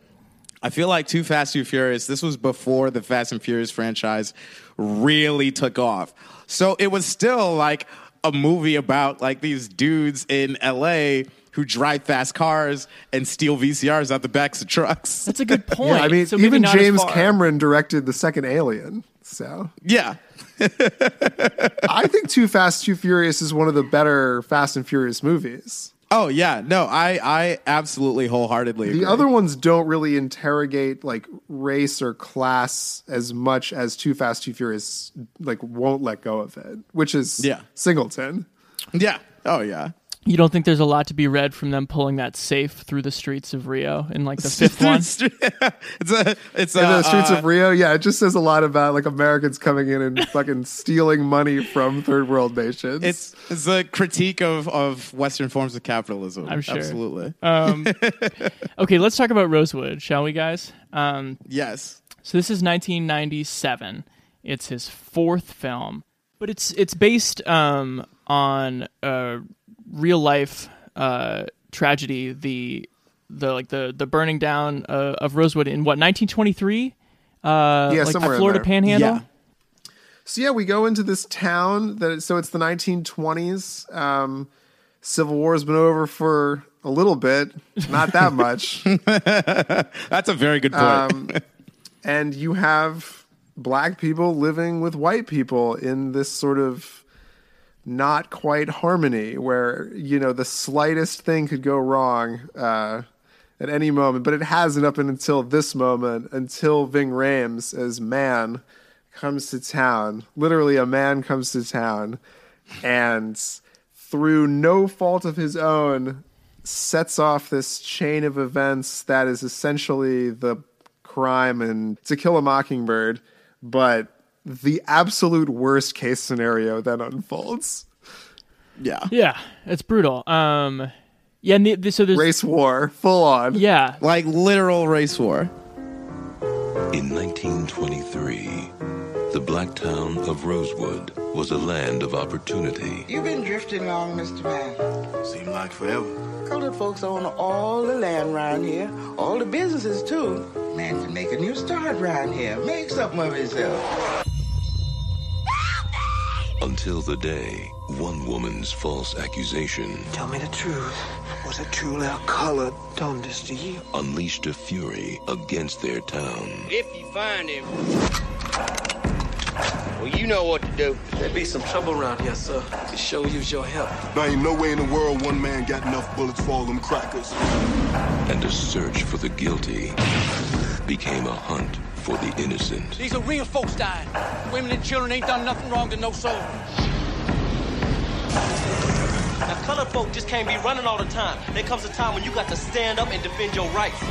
I feel like Too Fast Too Furious. This was before the Fast and Furious franchise really took off, so it was still like a movie about like these dudes in L.A. who drive fast cars and steal VCRs out the backs of trucks. That's a good point. Yeah, I mean, So even James. Cameron directed the second Alien. So Yeah, I think Too Fast, Too Furious is one of the better Fast and Furious movies. Oh yeah, no, I I absolutely wholeheartedly The agree. other ones don't really interrogate like race or class as much as Too Fast, Too Furious like won't let go of it, which is Yeah. Singleton. yeah, oh yeah. You don't think there's a lot to be read from them pulling that safe through the streets of Rio in like the fifth one? it's a it's a In the streets uh, of Rio, yeah, it just says a lot about like Americans coming in and fucking stealing money from third world nations. It's it's a critique of, of Western forms of capitalism. I'm sure. Absolutely. Um, okay, let's talk about Rosewood, shall we, guys? Um, yes. so this is 1997. It's his fourth film, but it's it's based um, on a real life uh, tragedy. The the like the the burning down uh, of Rosewood in what 1923. Uh, Yeah, like somewhere Florida. Panhandle. Yeah. So yeah, we go into this town that so it's the 1920s. Um, Civil War's been over for a little bit, not that much, That's a very good point. um, and you have black people living with white people in this sort of not quite harmony, where you know the slightest thing could go wrong uh, at any moment, but it hasn't up until this moment, until Ving Rhames as man comes to town. Literally, a man comes to town, and through no fault of his own, sets off this chain of events that is essentially the crime in To Kill a Mockingbird, but the absolute worst case scenario then unfolds. yeah. Yeah, it's brutal. Um, yeah, and the, the- so there's Race war, full on. yeah, Like literal race war. In 1923, the black town of Rosewood was a land of opportunity. You've been drifting long, Mr. Man. Seem like forever. Colored folks own all the land around here, all the businesses too. Man can make a new start around here, make something of himself. Until the day one woman's false accusation Tell me the truth. Was it truly a colored done this to you? unleashed a fury against their town. If you find him, well, you know what to do. There'd be some trouble around here, sir. Could sure use your help. There ain't no way in the world one man got enough bullets for all them crackers. And a search for the guilty became a hunt for the innocent. These are real folks dying. Women and children ain't done nothing wrong to no soul. Now, colored folk just can't be running all the time. There comes a time when you got to stand up and defend your rights.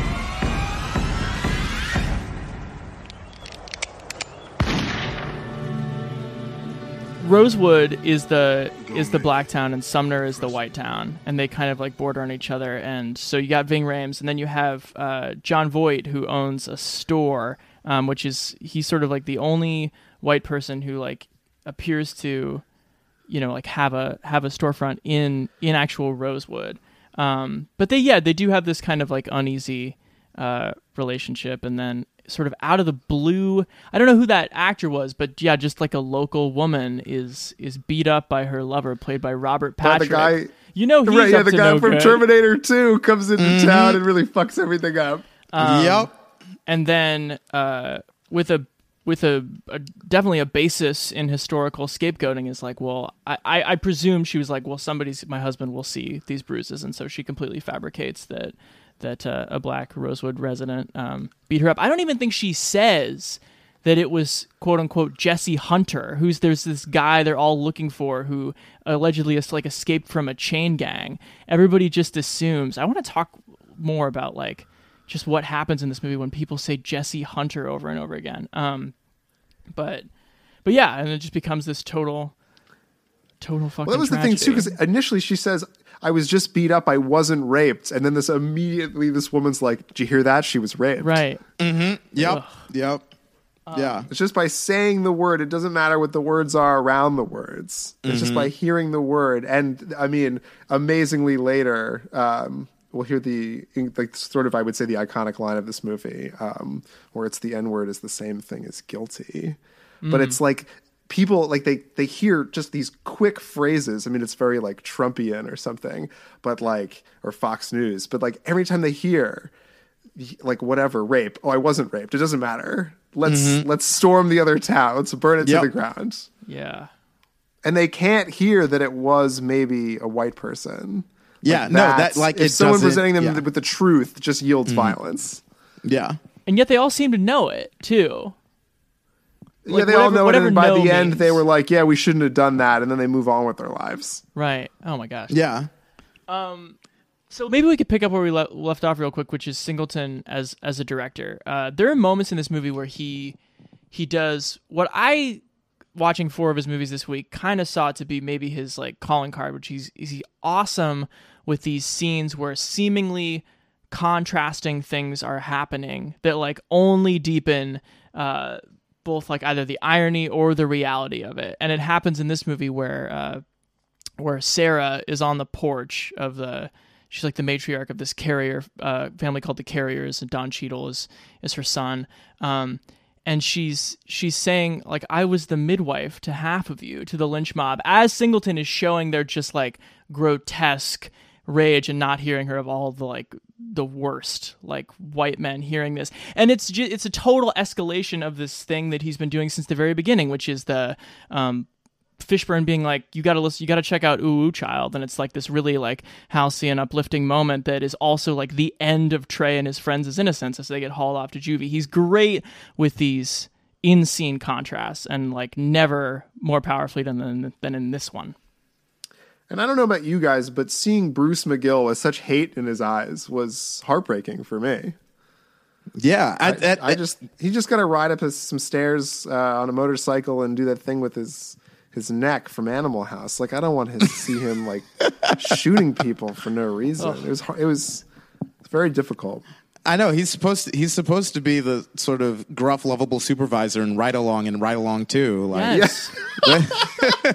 Rosewood is the is the black town and Sumner is the white town, and they kind of like border on each other. And so you got Ving Rhames, and then you have uh, Jon Voight who owns a store, um, which is he's sort of like the only white person who like appears to, you know, like have a have a storefront in in actual Rosewood. Um, but they yeah they do have this kind of like uneasy uh, relationship, and then sort of out of the blue, I don't know who that actor was, but yeah, just like a local woman is is beat up by her lover, played by Robert By the Patrick. guy, You know he's right, yeah, up the to guy no from good. Terminator 2 comes into Mhm. town and really fucks everything up. Um, Yep. And then uh, with a with a, a definitely a basis in historical scapegoating is like, well, I, I, I presume she was like, well, somebody's my husband will see these bruises, and so she completely fabricates that that uh, a black Rosewood resident um, beat her up. I don't even think she says that it was quote unquote Jesse Hunter, who's there's this guy they're all looking for who allegedly is like escaped from a chain gang. Everybody just assumes. I want to talk more about like just what happens in this movie when people say Jesse Hunter over and over again. Um, but but yeah, and it just becomes this total total fucking. Well, that was the thing too, because initially she says, "I was just beat up. I wasn't raped," and then this immediately, this woman's like, "Did you hear that? She was raped." right. Mm-hmm. Yep. Yep. yeah. It's just by saying the word. It doesn't matter what the words are around the words. It's just Mhm. by hearing the word. And I mean, amazingly later, um, we'll hear the like sort of I would say the iconic line of this movie, um, where it's the N word is the same thing as guilty, but Mm. it's like people like they they hear just these quick phrases. I mean, it's very like Trumpian or something, but like or Fox News, but like every time they hear like whatever rape oh i wasn't raped it doesn't matter let's Mhm. let's storm the other town let's burn it Yep. to the ground Yeah. and they can't hear that it was maybe a white person Yeah, no, that, that's- like, if it someone doesn't- presenting them yeah. with the truth just yields Mhm. violence Yeah. And yet they all seem to know it too. yeah Like, they all whatever- know it and by no the end they were like yeah we shouldn't have done that and then they move on with their lives Right. Oh my gosh. Yeah. Um, so maybe we could pick up where we le- left off real quick, which is Singleton as as a director. Uh, there are moments in this movie where he he does what I watching four of his movies this week kind of saw it to be maybe his like calling card, which he's is he awesome with these scenes where seemingly contrasting things are happening that like only deepen uh both like either the irony or the reality of it and it happens in this movie where uh where Sarah is on the porch of the she's like the matriarch of this carrier uh, family called the Carriers, and Don Cheadle is is her son. Um, and she's she's saying like I was the midwife to half of you to the lynch mob as Singleton is showing their just like grotesque rage and not hearing her of all the like the worst like white men hearing this and it's ju- it's a total escalation of this thing that he's been doing since the very beginning which is the um Fishburne being like, "You got to listen, you got to check out Ooh Ooh Child," and it's like this really like halcyon, uplifting moment that is also like the end of Tre and his friends' innocence as they get hauled off to juvie. He's great with these in-scene contrasts, and like never more powerfully than, than in this one. And i don't know about you guys but seeing bruce mcgill with such hate in his eyes was heartbreaking for me Yeah. I, I, I just he just got to ride up his, some stairs uh, on a motorcycle and do that thing with his his neck from Animal House. Like I don't want to see him like shooting people for no reason. Ugh. It was it was very difficult. I know he's supposed to, he's supposed to be the sort of gruff, lovable supervisor in Ride Along and Ride Along too. Like, Yes.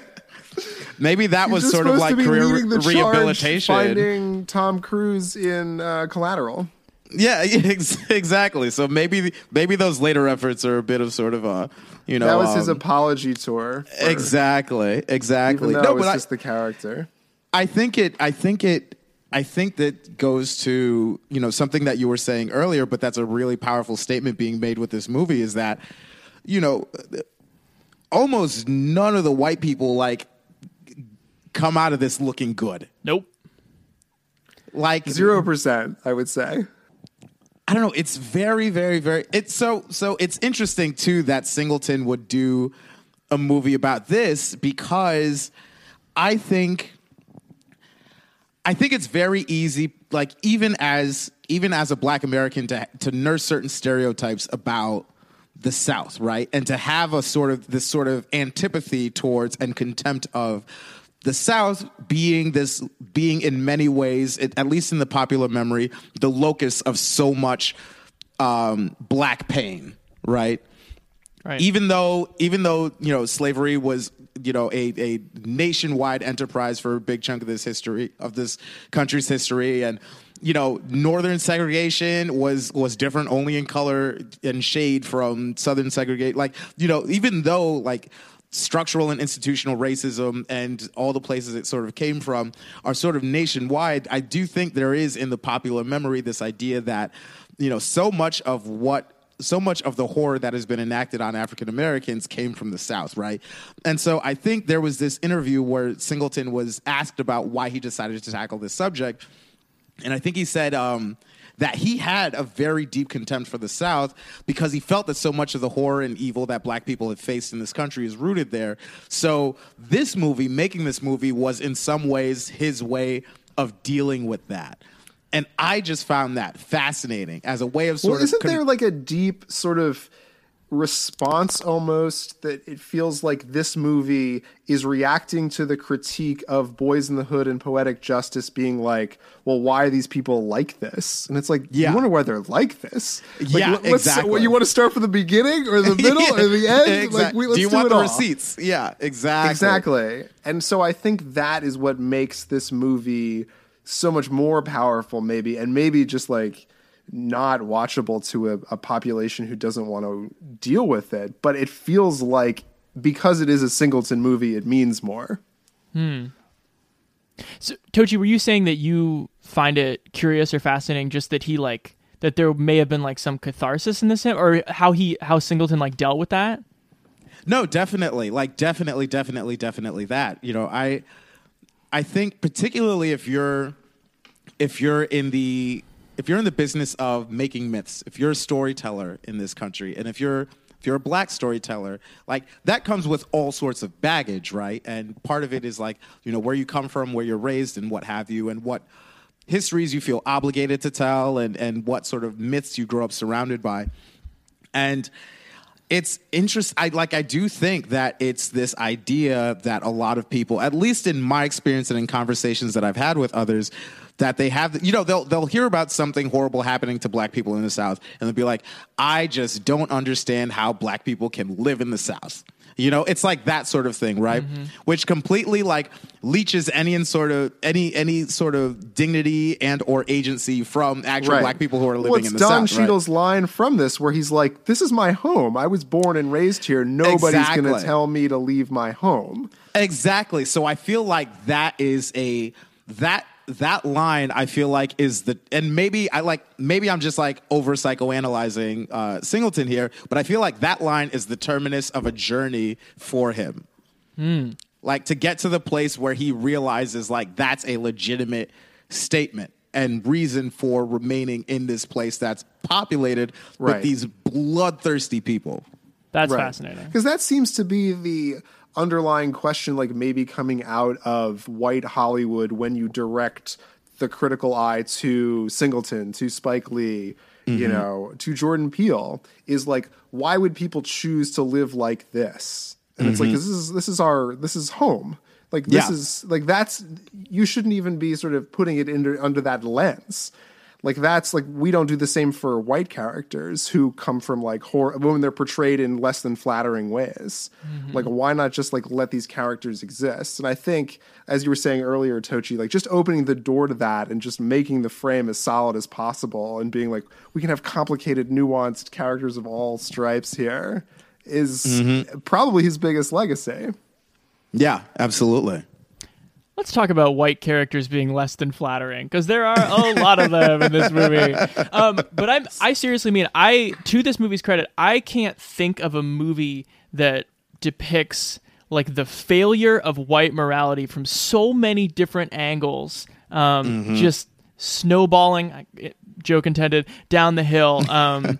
maybe that was sort of like career the rehabilitation. finding Tom Cruise in uh, Collateral. Yeah, yeah, ex- exactly. So maybe maybe those later efforts are a bit of sort of a you know that was his um, apology tour. exactly exactly. No, it was but I- just the character. I think it. I think it. I think that goes to you know something that you were saying earlier, but that's a really powerful statement being made with this movie is that you know almost none of the white people like come out of this looking good. Nope. Like Zero percent, I would say. I don't know. It's very, very, very. It's so so. It's interesting too that Singleton would do a movie about this because I think I think it's very easy, like even as even as a Black American, to to nurse certain stereotypes about the South, right, and to have a sort of this sort of antipathy towards and contempt of the South being this being in many ways, it, at least in the popular memory, the locus of so much um, black pain, right? Right. Even though, even though you know, slavery was you know a, a nationwide enterprise for a big chunk of this history of this country's history, and you know, northern segregation was was different only in color and shade from southern segregate. Like you know, even though like structural and institutional racism and all the places it sort of came from are sort of nationwide, I do think there is in the popular memory this idea that, you know, so much of what so much of the horror that has been enacted on African Americans came from the South, right? And so I think there was this interview where Singleton was asked about why he decided to tackle this subject. And I think he said, um, that he had a very deep contempt for the South because he felt that so much of the horror and evil that black people have faced in this country is rooted there. So this movie, making this movie, was in some ways his way of dealing with that. And I just found that fascinating as a way of sort well, of. Isn't there like a deep sort of response almost that it feels like this movie is reacting to the critique of Boyz N the Hood and Poetic Justice being like, well, why are these people like this? And it's like, Yeah. you wonder why they're like this. Like, Yeah, let- let's- exactly. What, you want to start from the beginning or the middle or the end? Like, we, let's do you do want it the all. receipts? Yeah, exactly. Exactly. And so I think that is what makes this movie so much more powerful, maybe, and maybe just like not watchable to a, a population who doesn't want to deal with it. But it feels like because it is a Singleton movie, it means more. Hmm. So, Tochi, were you saying that you find it curious or fascinating just that he like that there may have been like some catharsis in this, or how he how Singleton like dealt with that? No, definitely. Like definitely, definitely, definitely that. You know, I I think particularly if you're if you're in the if you're in the business of making myths, if you're a storyteller in this country, and if you're if you're a black storyteller, like that comes with all sorts of baggage, right? And part of it is like, you know, where you come from, where you're raised, and what have you, and what histories you feel obligated to tell, and and what sort of myths you grow up surrounded by. And it's interesting. I like I do think that it's this idea that a lot of people, at least in my experience and in conversations that I've had with others, that they have you know, they'll they'll hear about something horrible happening to black people in the South and they'll be like, I just don't understand how black people can live in the South. You know, it's like that sort of thing, right? Mm-hmm. Which completely like leeches any and sort of any any sort of dignity and or agency from actual Right. black people who are living What's in the Don South. right? Cheadle's line from this, where he's like, "This is my home. I was born and raised here. Nobody's going to tell me to leave my home." Exactly. So I feel like that is a that that line I feel like is the and maybe I like maybe I'm just like over psychoanalyzing uh, Singleton here, but I feel like that line is the terminus of a journey for him. Hmm. Like to get to the place where he realizes like that's a legitimate statement and reason for remaining in this place that's populated Right. with these bloodthirsty people. That's fascinating. Because that seems to be the underlying question, like maybe coming out of white Hollywood when you direct the critical eye to Singleton, to Spike Lee, you Mhm. know, to Jordan Peele, is like, why would people choose to live like this? And it's like Mhm. this is this is our this is home. Like this Yeah. is like that's you shouldn't even be sort of putting it into under that lens. Like that's like we don't do the same for white characters who come from like horror when they're portrayed in less than flattering ways. Like why not just like let these characters exist? And I think as you were saying earlier, Tochi, like just opening the door to that and just making the frame as solid as possible and being like we can have complicated, nuanced characters of all stripes here is Mhm. probably his biggest legacy. Yeah, absolutely. Let's talk about white characters being less than flattering because there are a lot of them in this movie. Um, but I'm I seriously mean I to this movie's credit I can't think of a movie that depicts like the failure of white morality from so many different angles. Um, Mhm. Just snowballing, joke intended, down the hill. Um,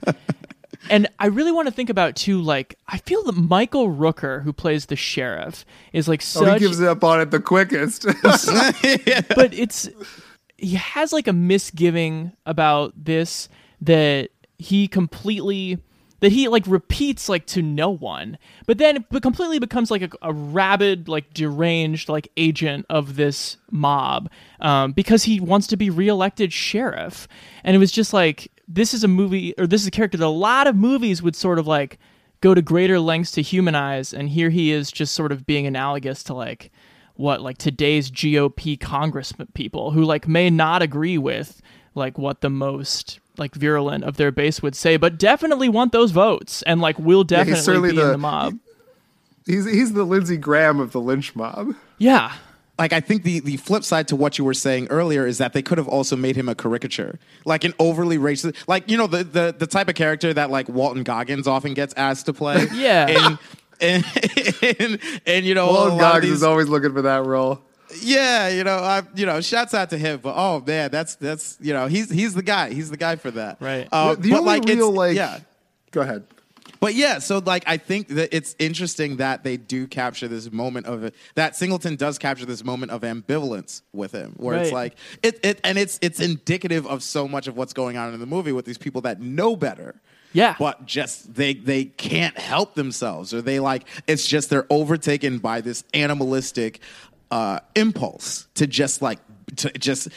and I really want to think about too. Like I feel that Michael Rooker, who plays the sheriff, is like such Oh, he gives up on it the quickest. but it's he has like a misgiving about this that he completely that he like repeats like to no one but then it completely becomes like a, a rabid like deranged like agent of this mob um, because he wants to be reelected sheriff and it was just like this is a movie or this is a character that a lot of movies would sort of like go to greater lengths to humanize and here he is just sort of being analogous to like what like today's GOP congressmen people who like may not agree with like what the most like virulent of their base would say, but definitely want those votes and like will definitely certainly be in the- the mob. He's he's the Lindsey Graham of the lynch mob. Yeah. Like I think the the flip side to what you were saying earlier is that they could have also made him a caricature, like an overly racist, like you know the the, the type of character that like Walton Goggins often gets asked to play. Yeah. and and, and, and, you know, Walton lot Goggins these- is always looking for that role. Yeah, you know, I, you know, shouts out to him. But oh man, that's that's you know, he's he's the guy. He's the guy for that. Right. Uh, the but only like, real it's, like, yeah. Go ahead. But yeah, so like I think that it's interesting that they do capture this moment of. That Singleton does capture this moment of ambivalence with him, where it's like it, it, and it's it's indicative of so much of what's going on in the movie with these people that know better. Yeah. But just they they can't help themselves, or they like it's just they're overtaken by this animalistic uh, impulse to just like to just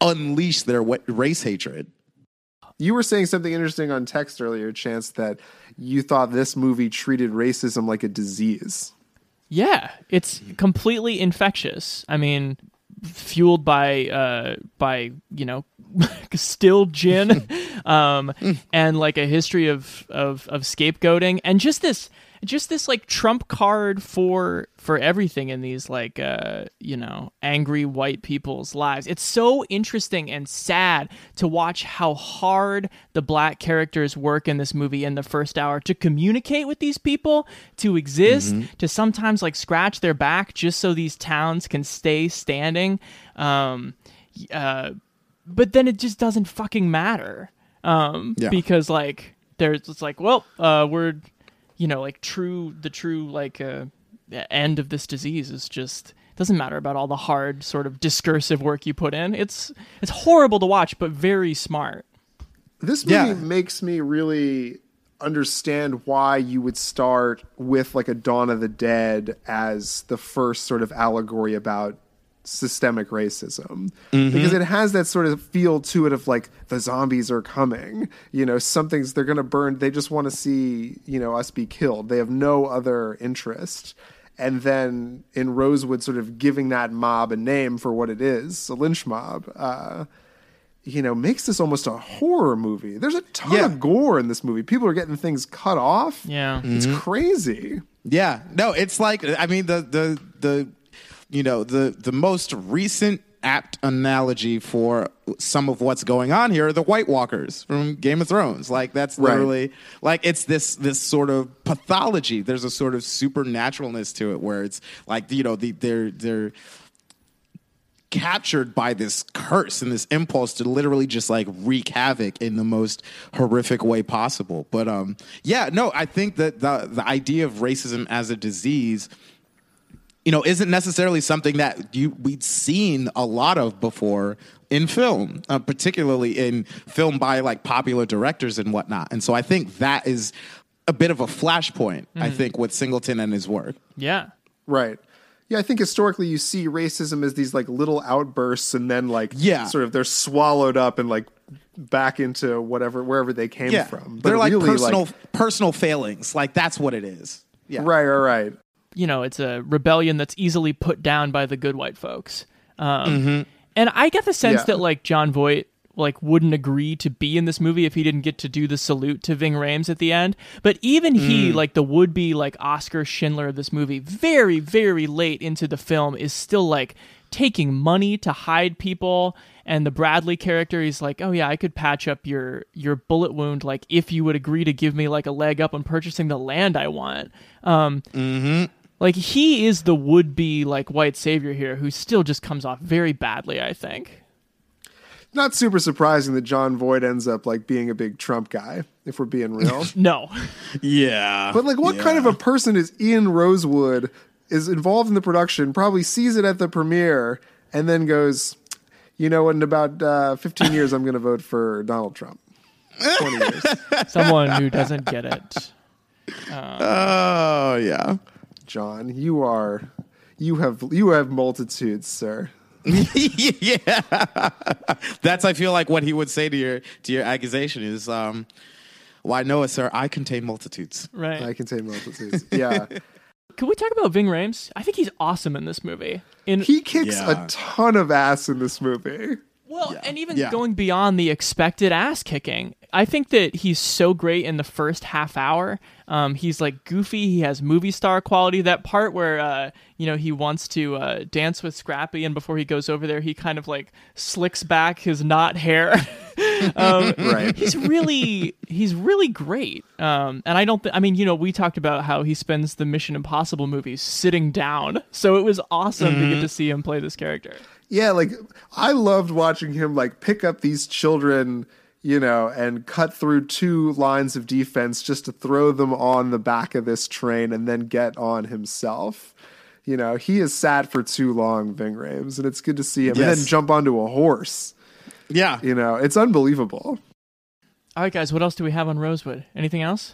unleash their race hatred. You were saying something interesting on text earlier, Chance, that you thought this movie treated racism like a disease. Yeah, it's completely infectious. I mean, fueled by uh by, you know, still gin um and like a history of of of scapegoating and just this just this like trump card for for everything in these like uh you know angry white people's lives. It's so interesting and sad to watch how hard the black characters work in this movie in the first hour to communicate with these people to exist to sometimes like scratch their back just so these towns can stay standing. Um uh but then it just doesn't fucking matter um Yeah. because like there's it's like well uh we're you know like true the true like uh end of this disease is just doesn't matter about all the hard sort of discursive work you put in it's it's horrible to watch but very smart This movie Yeah. makes me really understand why you would start with like a Dawn of the Dead as the first sort of allegory about systemic racism because it has that sort of feel to it of like the zombies are coming you know something's they're going to burn they just want to see you know us be killed they have no other interest and then in rosewood sort of giving that mob a name for what it is a lynch mob uh you know, makes this almost a horror movie. There's a ton Yeah. of gore in this movie. People are getting things cut off. yeah It's crazy. Yeah, no, it's like I mean the the the you know the the most recent apt analogy for some of what's going on here are the White Walkers from Game of Thrones. Like that's Right. literally like it's this this sort of pathology. There's a sort of supernaturalness to it where it's like you know the they're they're captured by this curse and this impulse to literally just like wreak havoc in the most horrific way possible. But um yeah, no, I think that the the idea of racism as a disease you know isn't necessarily something that you we'd seen a lot of before in film, uh, particularly in film by like popular directors and whatnot. And so I think that is a bit of a flashpoint. I think with Singleton and his work. yeah Right. Yeah, I think historically you see racism as these like little outbursts and then like Yeah. sort of they're swallowed up and like back into whatever wherever they came Yeah, from. But they're like really, personal personal failings. Like that's what it is. Yeah. Right, right, right. You know, it's a rebellion that's easily put down by the good white folks. Um, Mm-hmm. And I get the sense Yeah. that like Jon Voight like wouldn't agree to be in this movie if he didn't get to do the salute to Ving Rhames at the end. But even he, Mm. like the would be like Oskar Schindler of this movie, very very late into the film is still like taking money to hide people. And the Bradley character, he's like, "Oh yeah, I could patch up your your bullet wound, like if you would agree to give me like a leg up on purchasing the land I want." Um, like he is the would be like white savior here who still just comes off very badly, I think. Not super surprising that Jon Voight ends up like being a big Trump guy, if we're being real. No. Yeah. But like, what kind of a person is Ian Rosewood, is involved in the production, probably sees it at the premiere, and then goes, you know, in about uh, 15 years, I'm going to vote for Donald Trump. 20 years. Someone who doesn't get it. Oh yeah. John, you are, you have, you have multitudes, sir. yeah. That's I feel like what he would say to your to your accusation is um why no, sir, I contain multitudes. Right. I contain multitudes. Yeah. Can we talk about Ving Rhames? I think he's awesome in this movie. In He kicks Yeah. a ton of ass in this movie. well, and even Yeah. going beyond the expected ass kicking, I think that he's so great in the first half hour. Um, he's like goofy. He has movie star quality. That part where uh, you know he wants to uh, dance with Scrappy, and before he goes over there, he kind of like slicks back his knot hair. um, Right. He's really he's really great. Um, and I don't. Th- I mean, you know, we talked about how he spends the Mission Impossible movies sitting down, so it was awesome to get to see him play this character. Yeah, like I loved watching him like pick up these children, you know, and cut through two lines of defense just to throw them on the back of this train and then get on himself. You know, he has sat for too long, Ving Rhames, and it's good to see him. And then jump onto a horse. Yeah. You know, it's unbelievable. All right, guys, what else do we have on Rosewood? Anything else?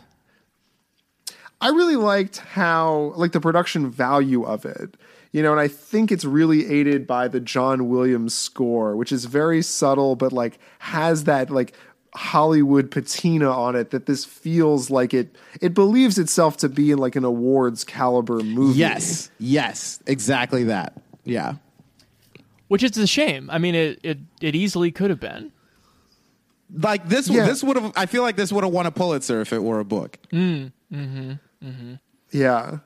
I really liked how like the production value of it. You know, and I think it's really aided by the John Williams score, which is very subtle but like has that like Hollywood patina on it that this feels like it it believes itself to be in like an awards caliber movie. Yes. Yes. Exactly that. Yeah. Which is a shame. I mean, it it, it easily could have been. Like this Yeah. this would have I feel like this would have won a Pulitzer if it were a book. Mm. Mm-hmm. Mm-hmm. Yeah.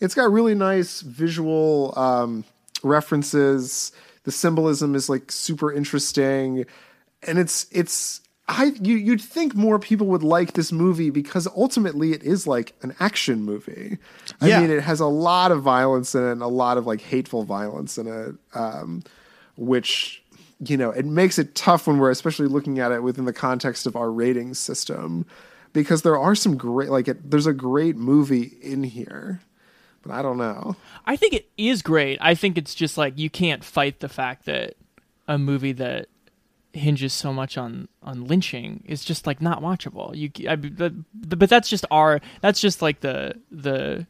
It's got really nice visual um, references. The symbolism is like super interesting. And it's it's I you you'd think more people would like this movie because ultimately it is like an action movie. I Yeah. mean it has a lot of violence in it and a lot of like hateful violence in it. Um, which you know, it makes it tough when we're especially looking at it within the context of our rating system because there are some great like it, there's a great movie in here but i don't know I think it is great. I think it's just like you can't fight the fact that a movie that hinges so much on on lynching is just like not watchable. You, I, but, but that's just our that's just like the the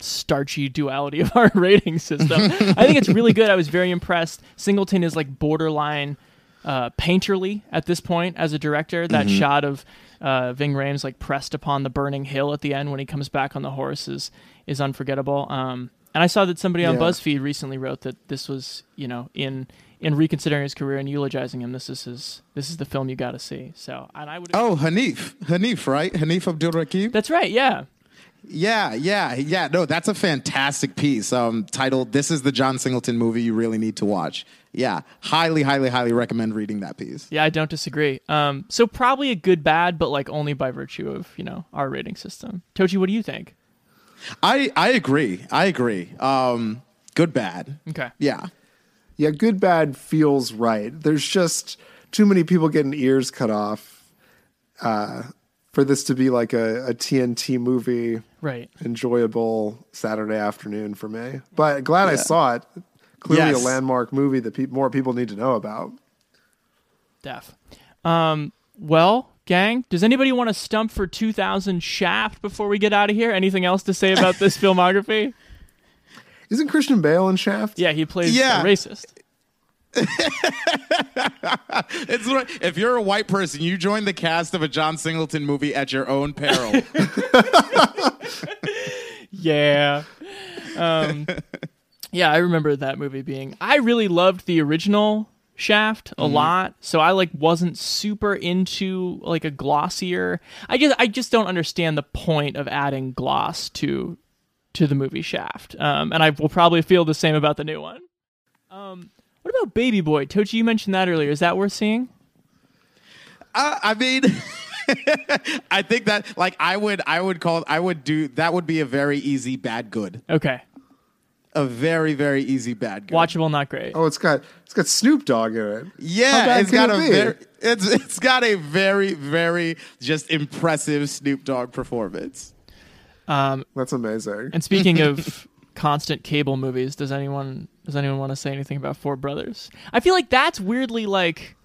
starchy duality of our rating system. I think it's really good. I was very impressed. Singleton is like borderline uh, painterly at this point as a director. That Mhm. shot of uh, Ving Rhames like pressed upon the burning hill at the end when he comes back on the horse is is unforgettable. Um, and I saw that somebody on Yeah. BuzzFeed recently wrote that this was you know in in reconsidering his career and eulogizing him. This is his this is the film you got to see. So and I would Oh, Hanif. Hanif, right? Hanif Abdurraqib? That's right, yeah. Yeah, yeah, yeah. No, that's a fantastic piece um, titled This is the John Singleton movie you really need to watch. Yeah, highly, highly, highly recommend reading that piece. Yeah, I don't disagree. Um, so probably a good bad, but like only by virtue of you know our rating system. Tochi, what do you think? I, I agree. I agree. Um, good, bad. Okay. Yeah. yeah good bad feels right there's just too many people getting ears cut off uh, for this to be like a, a tnt movie Right. enjoyable saturday afternoon for me but glad i saw it clearly Yes. a landmark movie that pe- more people need to know about Def. Um, well, gang, does anybody want to stump for 2000 Shaft before we get out of here? Anything else to say about this filmography? isn't christian bale in shaft Yeah, he plays Yeah. a racist. It's right. If you're a white person, you join the cast of a John Singleton movie at your own peril. Yeah. Um, yeah, I remember that movie being. I really loved the original Shaft a Mhm. lot, so I like wasn't super into like a glossier. I just I just don't understand the point of adding gloss to to the movie Shaft. Um, and I will probably feel the same about the new one. Um, what about Baby Boy? Tochi, you mentioned that earlier. Is that worth seeing? Uh, I mean, I think that like I would I would call I would do that would be a very easy bad good. Okay. A very very easy bad good. Watchable, not great. oh it's got it's got snoop dogg in it Yeah, bad it's can got it a be? very it's it's got a very very just impressive Snoop Dogg performance. Um, that's amazing And speaking of constant cable movies, does anyone does anyone want to say anything about Four Brothers? I feel like that's weirdly like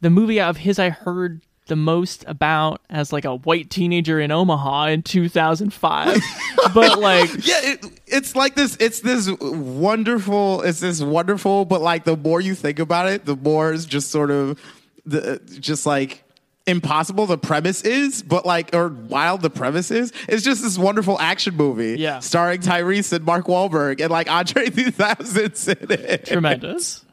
the movie of his I heard the most about as like a white teenager in Omaha in 2005. but like Yeah, it, it's like this. It's this wonderful. It's this wonderful. But like the more you think about it, the more it's just sort of the just like impossible the premise is, but like or wild the premise is. It's just this wonderful action movie. Yeah. starring Tyrese and Mark Wahlberg and like Andre 3000's in it. tremendous.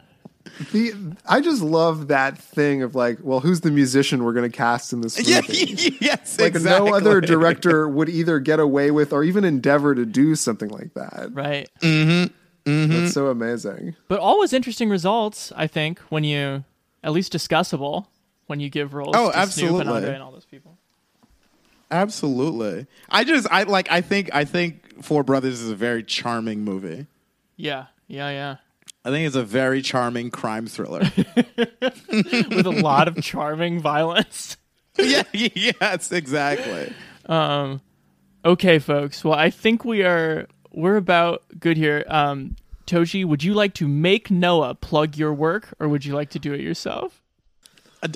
The I just love that thing of like, well, who's the musician we're going to cast in this movie? Yeah, yes, like exactly. no other director would either get away with or even endeavor to do something like that. Right. Mm-hmm. Mm-hmm. That's so amazing. But always interesting results, I think, when you at least discussable when you give roles Oh, to Snoop absolutely. and Andre and all those people. Absolutely. I just I like I think I think Four Brothers is a very charming movie. Yeah, yeah, yeah. I think it's a very charming crime thriller. With a lot of charming violence. yeah, yes, exactly. Um, okay, folks. Well, I think we are we're about good here. Um, Tochi, would you like to make Noah plug your work, or would you like to do it yourself?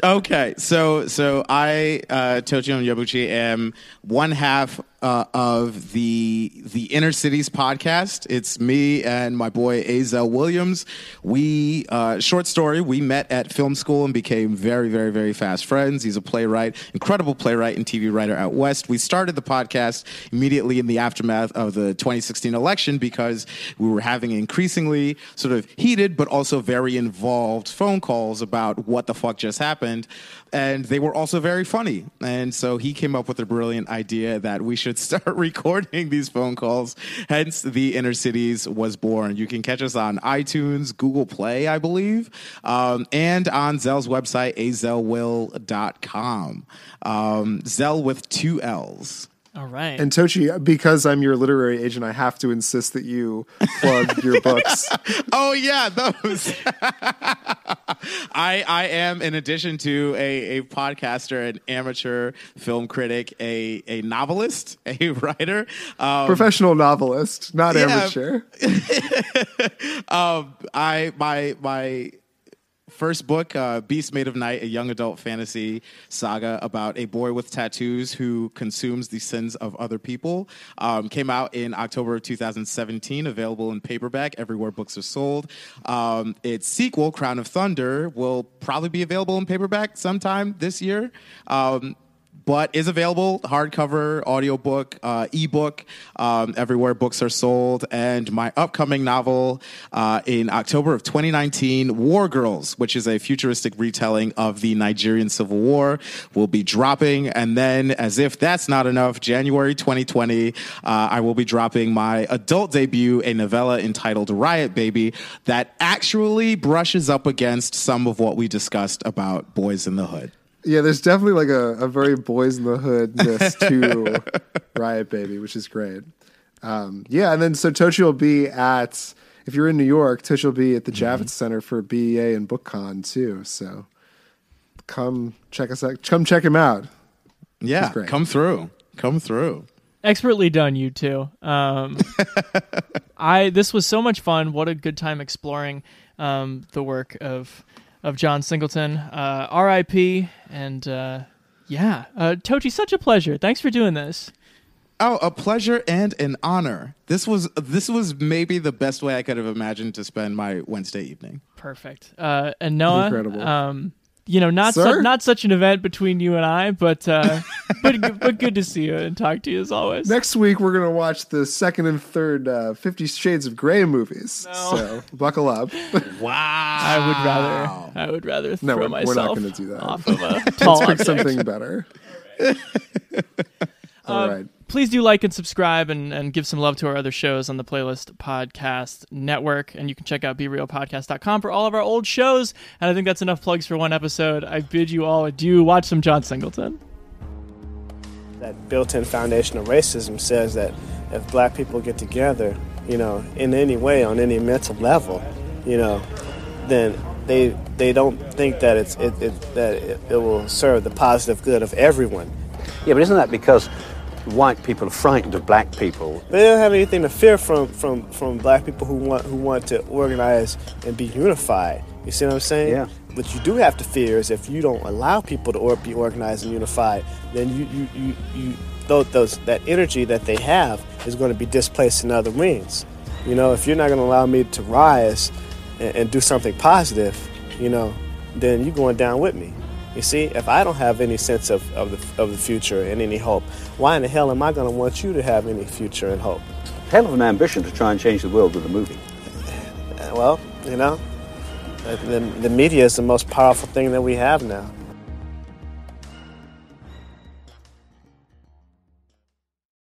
Okay, so so I uh, Tochi Onyebuchi am one half uh, of the the Inner Cities podcast. It's me and my boy Azel Williams. We uh, short story. We met at film school and became very very very fast friends. He's a playwright, incredible playwright and TV writer out west. We started the podcast immediately in the aftermath of the 2016 election because we were having increasingly sort of heated but also very involved phone calls about what the fuck just happened. And they were also very funny. And so he came up with a brilliant idea that we should start recording these phone calls. Hence, The Inner Cities was born. You can catch us on iTunes, Google Play, I believe, um, and on Zell's website, azelwill.com. Um, Zell with two L's. All right. And Tochi, because I'm your literary agent, I have to insist that you plug your books. oh yeah, those. I I am in addition to a, a podcaster, an amateur film critic, a a novelist, a writer, um, Professional novelist, not yeah. amateur. um, I my my first book, uh, Beast Made of Night, a young adult fantasy saga about a boy with tattoos who consumes the sins of other people, um, came out in October of 2017, available in paperback everywhere books are sold. Um, its sequel, Crown of Thunder, will probably be available in paperback sometime this year. Um, but is available hardcover, audiobook, uh, ebook, um, everywhere books are sold. And my upcoming novel uh, in October of 2019, War Girls, which is a futuristic retelling of the Nigerian Civil War, will be dropping. And then, as if that's not enough, January 2020, uh, I will be dropping my adult debut, a novella entitled Riot Baby, that actually brushes up against some of what we discussed about Boyz N the Hood. Yeah, there's definitely like a, a very boys in the hoodness to Riot Baby, which is great. Um, yeah, and then so Tochi will be at if you're in New York, Tochi will be at the Javits Center for BEA and BookCon too. So come check us out. Come check him out. Yeah, great. come through. Come through. Expertly done, you two. Um, I this was so much fun. What a good time exploring um, the work of of John Singleton. Uh, R.I.P. And uh, yeah, uh, Tochi, such a pleasure. Thanks for doing this. Oh, a pleasure and an honor. This was this was maybe the best way I could have imagined to spend my Wednesday evening. Perfect. Uh, and Noah, Incredible. um, you know, not su- not such an event between you and I, but uh, but but good to see you and talk to you as always. Next week we're gonna watch the second and third uh, Fifty Shades of Grey movies. So buckle up. Wow. I would rather I would rather No, throw we're, we're not going to do that. off of a tall Let's pick something better. All right. Please do like and subscribe and, and give some love to our other shows on the Playlist Podcast Network. And you can check out BeReelPodcast.com for all of our old shows. And I think that's enough plugs for one episode. I bid you all adieu. Watch some John Singleton. that built-in foundation of racism says that if black people get together, you know, in any way on any mental level, you know, then they they don't think that it's it, it that it, it will serve the positive good of everyone. Yeah, but isn't that because white people are frightened of black people? They don't have anything to fear from from from black people who want who want to organize and be unified. You see what I'm saying? Yeah. What you do have to fear is if you don't allow people to or be organized and unified, then you you you, you those, those that energy that they have is going to be displaced in other means. You know, if you're not going to allow me to rise and, and do something positive, you know, then you're going down with me. You see, if I don't have any sense of, of, the, of the future and any hope, why in the hell am I going to want you to have any future and hope? Hell of an ambition to try and change the world with a movie. Well, you know, The, the media is the most powerful thing that we have now.